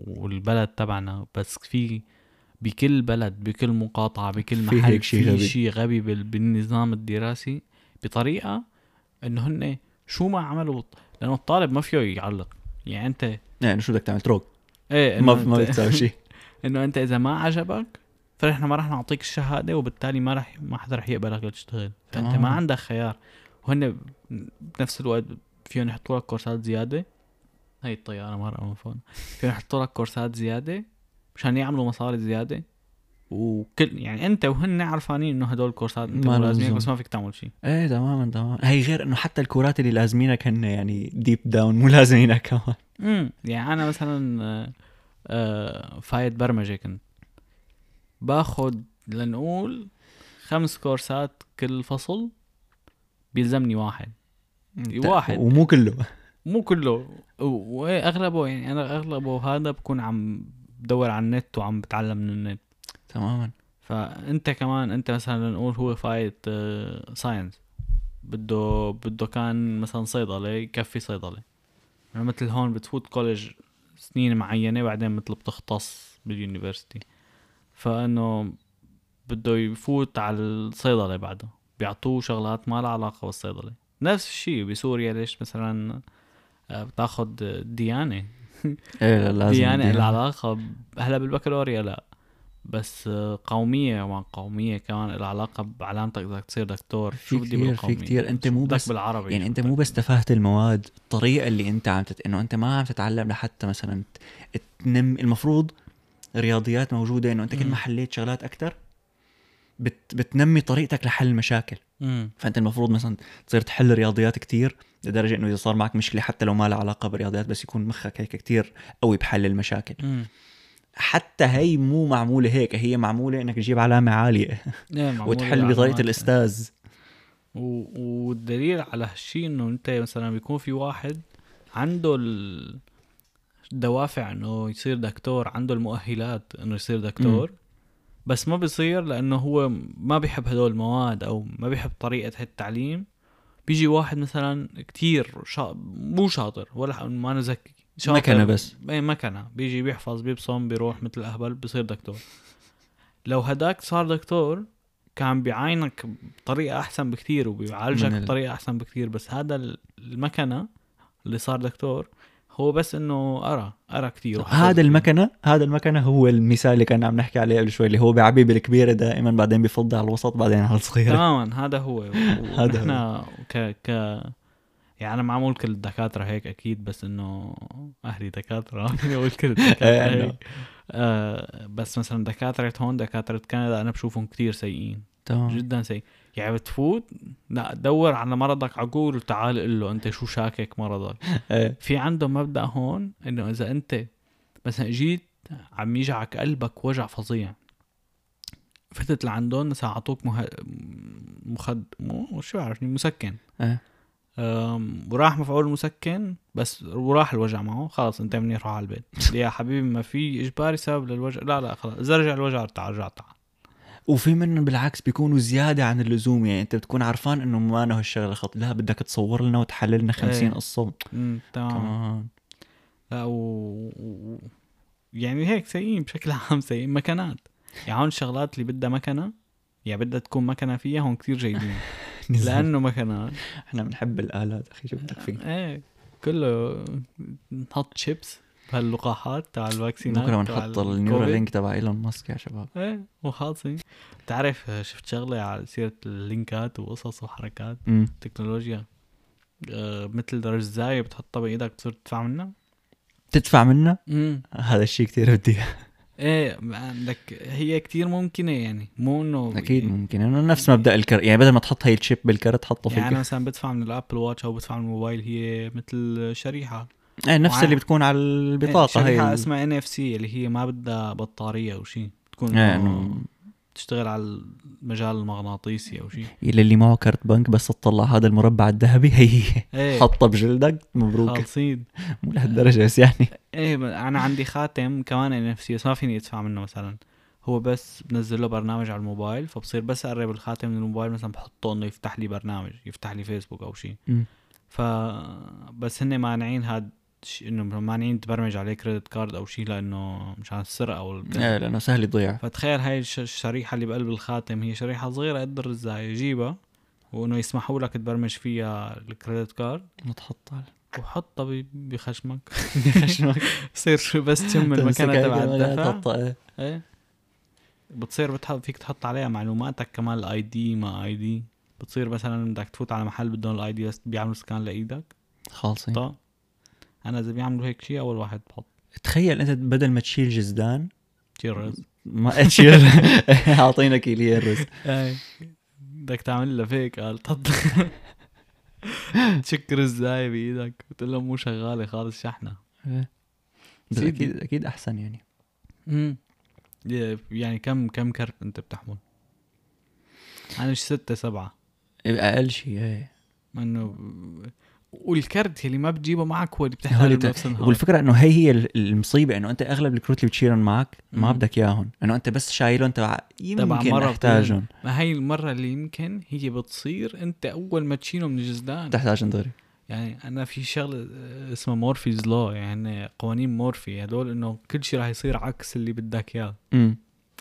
والبلد تبعنا. بس في بكل بلد بكل مقاطعة بكل في محل هيك شي في غبي. شيء غبي بال... بالنظام الدراسي بطريقة إنه هن شو ما عملوا لأنه الطالب ما فيه يعلق. يعني أنت يعني شو بدك تعمل؟ تروك إيه ما ما بتساوي شيء. <laughs> إنه أنت إذا ما عجبك فنحن ما رح نعطيك الشهادة وبالتالي ما رح ما حدا رح يقبلك لتشتغل فأنت. ما عندك خيار. وهن بنفس الوقت فيهم يحطوا لك كورسات زيادة. هاي الطيارة مرة من فوق. فيهم يحطوا لك كورسات زيادة مشان يعملوا مصاري زيادة. وكل يعني أنت وهن عرفانين إنه هدول الكورسات أنت ما لازمينك. بس ما فيك تعمل شيء إيه تماما تماما. هي غير إنه حتى الكورات اللي لازمينك هن يعني deep down مو لازمينك كمان. امم يعني أنا مثلا آه، آه، فايت برمجة كنت. باخد لنقول خمس كورسات كل فصل بيلزمني واحد. واحد. ومو كله. مو كله. واغلبه يعني أنا أغلبه هذا بكون عم بدور على النت وعم بتعلم من النت. تماما. فأنت كمان أنت مثلا نقول هو فايت science بده بده كان مثلا صيدلة يكفي صيدلة. يعني مثل هون بتفوت كولج سنين معينة بعدين مثل بتختص باليونيفرسيتي فإنه بده يفوت على الصيدلة بعده. بيعطوه شغلات ما لها علاقة بالصيدلة. نفس الشيء بسوريا ليش مثلا آه، بتاخد ديانة؟ إيه لا، لازم علاقة ب- هلا بالبكالوريا لا. بس آه، قومية مع قومية كمان لها علاقة بعلامتك بدك تصير دكتور في شو بدي كتير- في. أنت شو مو بس- بالعربي يعني أنت؟ مو بس تفاهة المواد الطريقة اللي أنت عم تت... إنه أنت ما عم تتعلم لحتى مثلا تنم المفروض رياضيات موجودة إنه أنت كل. ما حليت شغلات أكثر بت... بتنمي طريقتك لحل المشاكل مم. فأنت المفروض مثلا تصير تحل رياضيات كتير لدرجة إنه إذا صار معك مشكلة حتى لو ما لها علاقة بالرياضيات بس يكون مخك هيك كتير قوي بحل المشاكل مم. حتى هي مو معمولة هيك هي معمولة إنك تجيب علامة عالية. <laughs> إيه، وتحل بطريقة بالعلامات. الأستاذ. و... والدليل على هالشيء إنه أنت مثلا بيكون في واحد عنده ال- الدوافع إنه يصير دكتور عنده المؤهلات إنه يصير دكتور. بس ما بيصير لأنه هو ما بيحب هدول المواد أو ما بيحب طريقة التعليم بيجي واحد مثلا كتير شا... مو شاطر ولا ما نزكي. مكنة بس. إيه مكنة بيجي بيحفظ بيبصم بيروح مثل الأهبل بصير دكتور. لو هداك صار دكتور كان بيعاينك بطريقة أحسن بكتير وبيعالجك ال- بطريقة أحسن بكتير. بس هذا ال- المكنة اللي صار دكتور هو بس قرأ قرأ كتير وحفظ هذا. المكنة هذا المكنة هو المثال اللي كنا عم نحكي عليه قبل شوي اللي هو بيعبي بالكبيره دائما بعدين بفضي على الوسط بعدين على الصغيرة. تماما هذا هو. <laughs> هذا ونحن ك ك يعني أنا معمول كل الدكاترة هيك أكيد بس إنه أهلي دكاترة <laughs> فيني أقول كل إيه، الدكاترة إنه. هيك آه بس مثلا دكاترة هون دكاترة كندا أنا بشوفهم كتير سيئين تمام جدا سيء يعني بتفوت لا دور على مرضك عقول وتعال قل له أنت شو شاكك مرضك <laughs> إيه. في عندهم مبدأ هون إنه إذا أنت مثلا جيت عم يجعك قلبك وجع فظيع فتت لعندهم مثلا أعطوك مه... مخد مو شو بعرفني مسكن إيه. وراح مفعول المسكن بس وراح الوجع معه. خلاص انت منيح روح على البيت. <laughs> يا حبيبي ما في إجباري سبب للوجع. لا لا خلاص إذا رجع الوجع تعال رجع تعال وفي منهم بالعكس بيكونوا زيادة عن اللزوم. يعني انت بتكون عارفان انه ما انه هالشغلة خط لا بدك تصور لنا وتحلل لنا 50 إيه. قصه تمام. لا و... و... يعني هيك سيئين بشكل عام سيئين. مكنات يعني هون الشغلات اللي بدها مكنة يعني بدها تكون مكنة فيها هون كتير جيدين. <laughs> <laughs> لأنه مكنات إحنا بنحب الآلات أخي شو بدك فيه؟ إيه كله نحط شيبس بهاللقاحات تبع الفاكسينات بكرة بنحط. ال Neuralink تبع إيلون ماسك يا شباب. إيه وخالصين. بتعرف شفت شغلة على سيرة اللينكات وقصص وحركات؟ امم تكنولوجيا. آه مثل رزاية بتحطها بإيدك بتصير تدفع منها؟ تدفع منا امم هذا الشيء كتير بدي. إيه عندك هي كتير ممكنة يعني مو إنه أكيد ممكن انه نفس مبدا الكرت يعني بدل ما تحط هاي ال chip بالكرت حطه في يعني أنا مثلا بدفع من ال Apple Watch أو بدفع من الموبايل هي مثل شريحة. إيه نفس اللي بتكون على البطاقة هي شريحة ال- اسمها NFC اللي هي ما بدها بطارية أو شيء بتكون إيه إنه تشتغل على المجال المغناطيسي أو شيء. اللي معه كرت بنك بس تطلع هذا المربع الذهبي هي إيه. حطه بجلدك مبروك. خالصين. مو لهالدرجة بس يعني. إيه أنا عندي خاتم كمان NFC بس ما فيني أدفع منه مثلا. هو بس بنزل له برنامج على الموبايل فبصير بس أقرب الخاتم من الموبايل مثلا بحطه إنه يفتح لي برنامج يفتح لي فيسبوك أو شيء. ف بس هن مانعين هاد إنه مانعين تبرمج عليه credit card أو شيء لأنه مشان السرقة أو إيه لأنه سهل يضيع. فتخيل هاي الش- الشريحة اللي بقلب الخاتم هي شريحة صغيرة قد الرزاية جيبها وإنه يسمحوا لك تبرمج فيها ال credit card على- وحطها بخشمك. <laughs> خشمك <laughs> بصير بس المكنة تمسكها تبع الدفع. إيه. بتصير بتحط فيك تحط عليها معلوماتك كمان ال ID ما ID بتصير مثلا بدك تفوت على محل بدهم ال ID بس بيعملوا scan لإيدك. خالصين. أنا إذا بيعملوا هيك شيء أول واحد بحط. تخيل أنت بدل ما تشيل جزدان. تشيل رز. ما <laughs> اتشير <laughs> اعطينا كيلين رز أي. بدك تعمل لها فيك قال تحط <laughs> تشك رزاية بإيدك. بتقول له مو شغالة خالص بس سيدي. أكيد أكيد أحسن يعني. امم يعني كم كم كرت أنت بتحمل؟ أنا ستة سبعة. أقل شيء إيه. إنه والكرت اللي ما بتجيبه معك هو اللي بتحتاجه بت- بنفس النهار والفكرة إنه هي هي المصيبة إنه أنت أغلب الكروت اللي بتشيلهم معك ما. بدك إياهم إنه أنت بس شايلهم تبع يمكن مرة أحتاجهم. ما هي المرة اللي يمكن هي بتصير أنت أول ما تشيله من الجزدان. تحتاجهم دغري يعني أنا في شغلة اسمها Murphy's law يعني قوانين مورفي هدول إنه كل شيء راح يصير عكس اللي بدك إياه.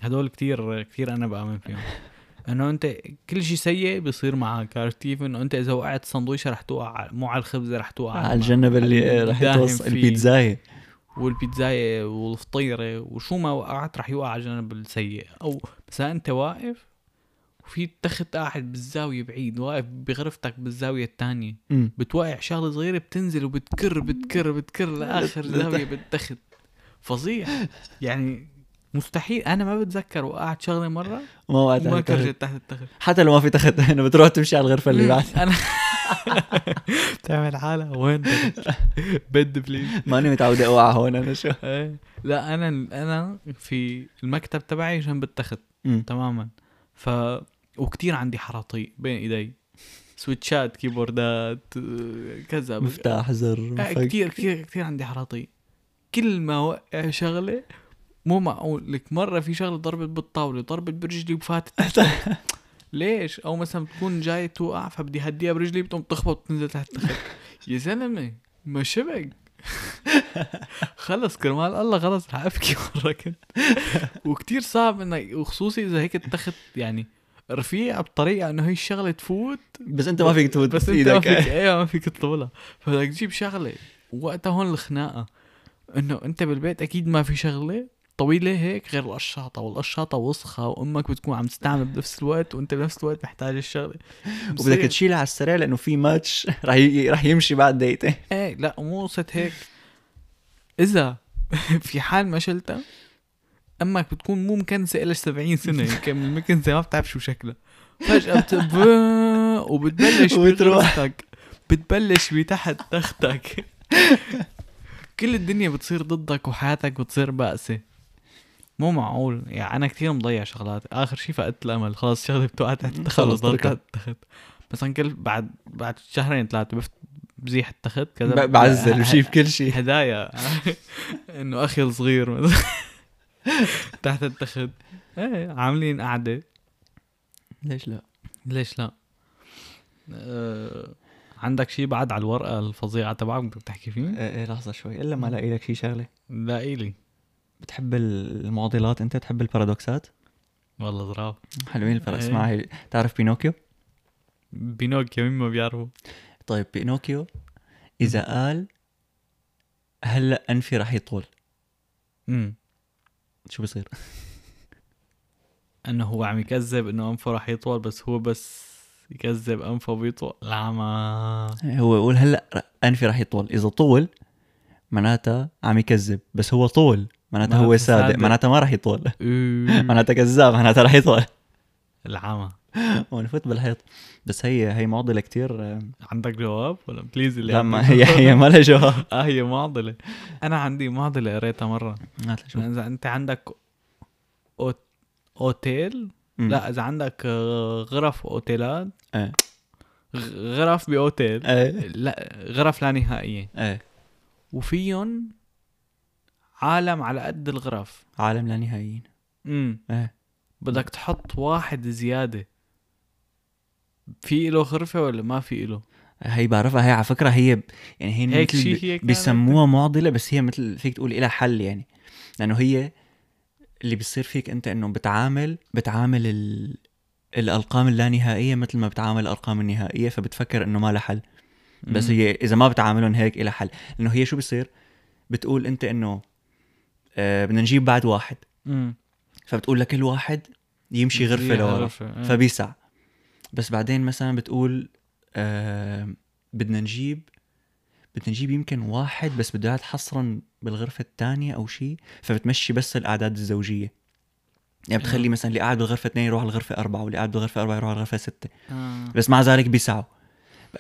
هدول كتير كتير أنا بآمن فيهم. <laughs> انه انت كل شيء سيء بيصير معك عرفت كيف؟ انه انت اذا وقعت سندويشه رح توقع مو على الخبزه رح توقع على الجنب اللي رح يتوصل فيه. البيتزاية. والبيتزاية والفطيرة وشو ما وقعت رح يوقع على الجانب السيء. أو مثلا أنت واقف وفي تخت قاعد بالزاوية بعيد واقف بغرفتك بالزاوية الثانية امم بتوقع شغلة صغيرة بتنزل وبتكر بتكر بتكر لآخر <laughs> زاوية بالتخت. فظيع. يعني مستحيل. أنا ما بتذكر وقعت شغلة مرة. ما وقعت التخت. كرجت تحت التخت. حتى لو ما في تخت إنه بتروح تمشي على الغرفة اللي بعد. أنا <laughs> بتعمل حالها وين؟ but please <laughs> ماني متعود أوقع هون أنا شو؟ <laughs> إيه. لا أنا أنا في المكتب تبعي جنب التخت. تماما. ف وكتير عندي حراطيق بين إيدي. سويتشات كيبوردات كذا. مفتاح زر مفك. كتير كتير كتير عندي حراطيق. كل ما وقع شغلة مو معقول لك مرة في شغلة ضربت بالطاولة ضربت برجلي وفاتت. <laughs> ليش؟ أو مثلا بتكون جاي توقع فبدي هديها برجلي بتقوم تخبط وتنزل تحت التخت يا زلمة ما شبك. <laughs> خلص كرمال الله خلص رح أبكي مرة كنت. وكتير صعب إنك وخصوصي إذا هيك التخت يعني رفيع بطريقة إنه هي الشغلة تفوت. بس أنت ما فيك تفوت بس أنت ما فيك أيوه ما فيك تطولها. فبدك تجيب شغلة. وقتها هون الخناقة. إنه أنت بالبيت أكيد ما في شغلة. طويلة هيك غير القشاطه والقشاطه وسخة وأمك بتكون عم تستعمل بنفس الوقت وأنت بنفس الوقت محتاج الشغلة. <laughs> وبدك تشيلها على السريع لأنه في ماتش <laughs> رح ي... رح يمشي بعد دقيقتين. <laughs> إيه لا مو قصة هيك. إذا في حال ما شلتها أمك بتكون مو مكنسة لها 70 سنة يمكن المكنسة ما بتعرف شو شكلها. فجأة بت... وبتبلش وبتروح. بتروح بتبلش بتحت تختك. كل الدنيا بتصير ضدك وحياتك بتصير بائسة. مو معقول. يعني أنا كثير مضيع شغلات. آخر شيء فقدت الأمل. خلاص شغله بتوقع تحت التخت. خلص ضل تركها. تحت التخت مثلا كل بعد بعد شهرين ثلاثة بفت بزيح التخت كذا. بعزل بجيب <laughs> كل شيء هدايا. <laughs> إنه أخي الصغير. مثلا <laughs> تحت التخت. إيه عاملين قعدة. ليش لا؟ ليش لا؟ أه عندك شيء بعد على الورقة الفظيعة تبعك بدك تحكي فيه؟ إيه إيه، لحظة شوي. إلا ما الاقي لك شيء شغلة. لا إلي بتحب المعضلات؟ انت تحب البارادوكسات؟ والله ظراف حلوين الفرق إيه. اسمع هي تعرف بينوكيو؟ بينوكيو مين ما بيعرفوا طيب بينوكيو إذا قال هلأ أنفي رح يطول. امم شو بصير إنه هو عم يكذب إنه أنفه رح يطول بس هو بس يكذب أنفه بيطول ما. هو يقول هلأ أنفي رح يطول. إذا طول معناتها عم يكذب بس هو طول. معناتها هو صادق. معناتها ما رح يطول. معناتها كذاب معناتها رح يطول. العمى <laughs> ونفوت بالحيط. بس هي هي معضلة كتير عندك جواب ولا؟ بليز اللي لا ما هي؟ هي ما لها جواب. <laughs> آه هي معضلة. أنا عندي معضلة قريتها مرة. إذا أنت عندك أوت... أوتيل مم. لا إذا عندك آه، غرف أوتيلات إيه. غرف بأوتيل إيه. لا غرف لا نهائية. إيه. وفيهم عالم على قد الغرف. عالم لا نهائيين امم إيه. بدك تحط واحد زيادة. في له غرفة ولا ما في له هي بعرفها هي على فكرة هي يعني هي هيك مثل هي؟ بيسموها معضلة بس هي مثل فيك تقول لها حل يعني. لأنه هي اللي بيصير فيك أنت إنه بتعامل بتعامل ال... الأرقام اللانهائيه مثل ما بتعامل الأرقام النهائية فبتفكر إنه ما لها حل. بس. هي إذا ما بتعاملهم هيك إلها حل. لأنه هي شو بيصير؟ بتقول أنت إنه آه بدنا نجيب بعد واحد. مم. فبتقول لكل واحد يمشي غرفة لورا إيه. فبيسع. بس بعدين مثلا بتقول آه بدنا نجيب بدنا نجيب يمكن واحد بس بده يقعد حصرا بالغرفة الثانية أو شيء فبتمشي بس الأعداد الزوجية. يعني بتخلي مثلا اللي قاعد بالغرفة اثنين يروح على الغرفة أربعة واللي قاعد بالغرفة أربعة يروح على الغرفة ستة. آه. بس مع ذلك بيسعوا.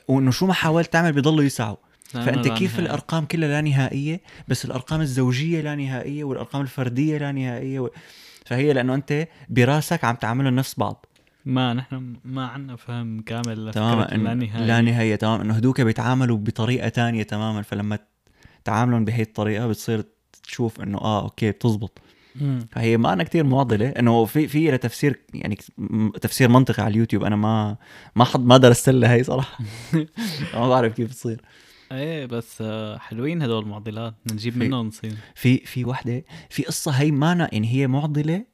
وإنه شو ما حاولت تعمل بيضلوا يسعوا. فأنت لا كيف نهاية. الأرقام كلها لا نهائية بس الأرقام الزوجية لا نهائية والأرقام الفردية لا نهائية و... فهي لأنه أنت براسك عم تعملهم نفس بعض. ما نحن ما عنا فهم كامل تماما لا إنه نهاية لا نهايه تمام إنه هدوك بيتعاملوا بطريقة تانية تماما فلما تعاملهم بهي الطريقة بتصير تشوف إنه آه أوكي بتزبط. فهي ما أنا كثير معضله إنه في في لها تفسير يعني تفسير منطقي على اليوتيوب أنا ما ما حد ما درست لها هي صراحة. <laughs> <laughs> ما بعرف كيف تصير. إيه بس حلوين هدول المعضلات. نجيب في- منهم نصير في في وحدة في قصة هي مانا يعني هي معضلة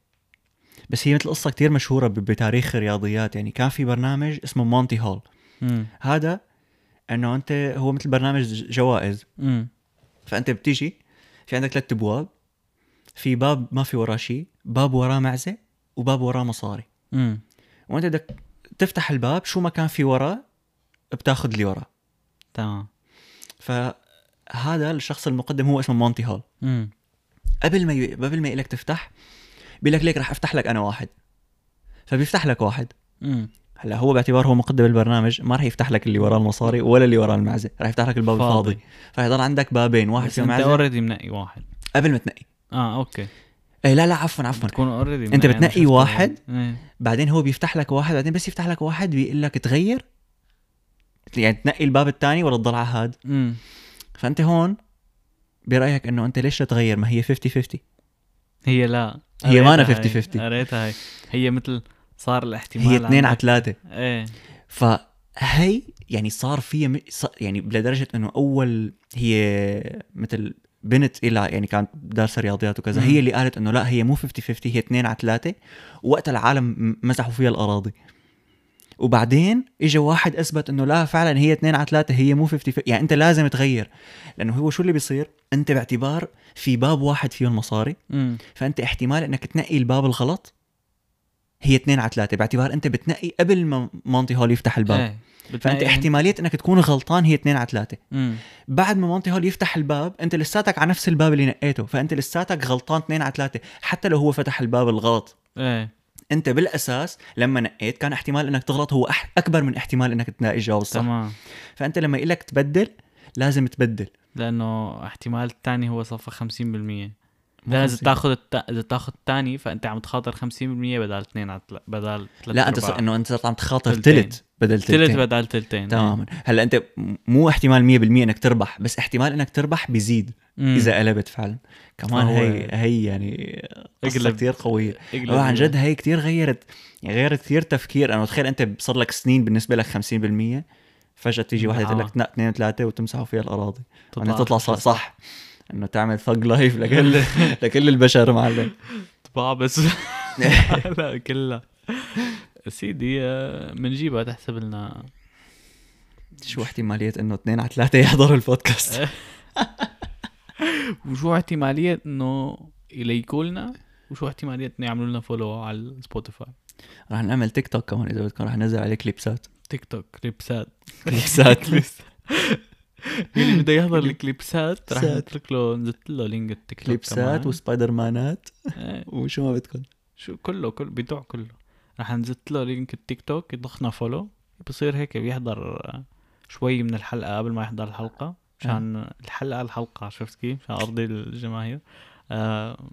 بس هي مثل قصة كتير مشهورة بتاريخ الرياضيات. يعني كان في برنامج اسمه مونتي هول. هذا إنه أنت هو مثل برنامج جوائز. مم. فأنت بتيجي في عندك ثلاث أبواب. في باب ما في وراه شيء باب وراه معزة وباب وراه مصاري. مم. وأنت بدك تفتح الباب شو ما كان في وراه بتاخذ اللي وراه تمام. فهذا الشخص المقدم هو اسمه مونتي هول. قبل ما ي... قبل ما لك تفتح بيقول لك ليك رح أفتح لك أنا واحد. فبيفتح لك واحد. هلأ هو باعتبار هو مقدم البرنامج ما رح يفتح لك اللي وراه المصاري ولا اللي وراه المعزة. رح يفتح لك الباب فاضي. الفاضي. فيضل عندك بابين واحد بس فيه أنت معزة. already منقي واحد. قبل ما تنقي. آه okay. إيه لا لا عفوا عفوا. بتكون already أنت بتنقي واحد؟ إيه. بعدين هو بيفتح لك واحد بعدين بس يفتح لك واحد بيقول لك تغير. يعني تنقي الباب الثاني ولا تضل على هاد. فأنت هون برأيك إنه أنت ليش لا تغير ما هي 50 50 هي لا هي ما قريتها هي. 50-50. قريتها هي هي مثل صار الاحتمال هي اثنين على عندك. ثلاثة إيه فهي يعني صار فيها م... يعني لدرجة إنه أول هي مثل بنت إلها يعني كانت دارسة رياضيات وكذا. هي اللي قالت إنه لا هي مو 50 50 هي 2 على 3 وقتها العالم مسحوا فيها الأراضي وبعدين اجى واحد أثبت إنه لا فعلا هي 2 على 3 هي مو 50 50 يعني أنت لازم تغير لأنه هو شو اللي بيصير؟ أنت باعتبار في باب واحد فيه المصاري مم. فأنت احتمال إنك تنقي الباب الغلط هي 2 على 3 باعتبار أنت بتنقي قبل ما مونتي هول يفتح الباب. إيه فأنت بتنقي احتمالية إنك تكون غلطان هي 2 على 3 مم. بعد ما مونتي هول يفتح الباب أنت لساتك على نفس الباب اللي نقيته فأنت لساتك غلطان 2 على 3 حتى لو هو فتح الباب الغلط. إيه. انت بالاساس لما نقيت كان احتمال انك تغلط هو اكبر من احتمال انك تلاقي الجواب الصح تمام. فأنت لما يقول لك تبدل لازم تبدل. لأنه احتمال الثاني هو صفى 50% لازم تاخذ الت... إذا تاخذ الثاني فأنت عم تخاطر 50% بدل اثنين على. بدل ثلاث لا أنت صار إنه أنت صرت عم تخاطر. تلت بدل ثلث بدل ثلثين تماما. هلأ أنت مو احتمال 100% إنك تربح بس احتمال إنك تربح بيزيد إذا قلبت فعلا. كمان هي هي يعني قصة. كثير قوية. عن جد هي كتير غيرت يعني غيرت كثير تفكير. أنا تخيل أنت صار لك سنين بالنسبة لك 50% فجأة تيجي واحدة تقول آه. لك اثنين ثلاثة وتمسحوا فيها الأراضي. تطلع, تطلع <laughs> صح, صح. إنه تعمل thug life لكل <laughs> لكل البشر معلم. طباع بس <laughs> لا كلها. سيدي آه، بنجيبها تحسب لنا. شو احتماليه إنه اثنين على ثلاثة يحضروا البودكاست؟ <laughs> وشو احتمالية إنه يلايكوا لنا؟ وشو احتمالية إنه يعملوا لنا follow على Spotify رح نعمل تيك توك كمان إذا بدكم رح ننزل عليه كليبسات تيك توك كليبسات كليبسات اللي بده يحضر الكليبسات رح. نترك له نزلت له لينك التيك توك كليبسات. وسبايدر مانات. إيه، <laughs> وشو ما بدكم. شو كله كل بيدوع كله. رح نزلت له لينك التيك توك يضخنا فولو. بصير هيك بيحضر آه، شوي من الحلقة قبل ما يحضر الحلقة. مشان الحلقة الحلقة شفت كيف؟ مشان أرضي الجماهير. آه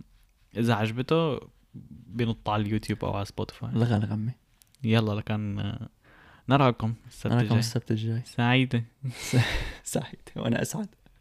إذا عجبته بينط على اليوتيوب أو على Spotify الله غالي غمي. يلا لكان آه، نراكم السبت نراكم الجاي. السبت الجاي. سعيدة. <laughs> سعيد وأنا أسعد.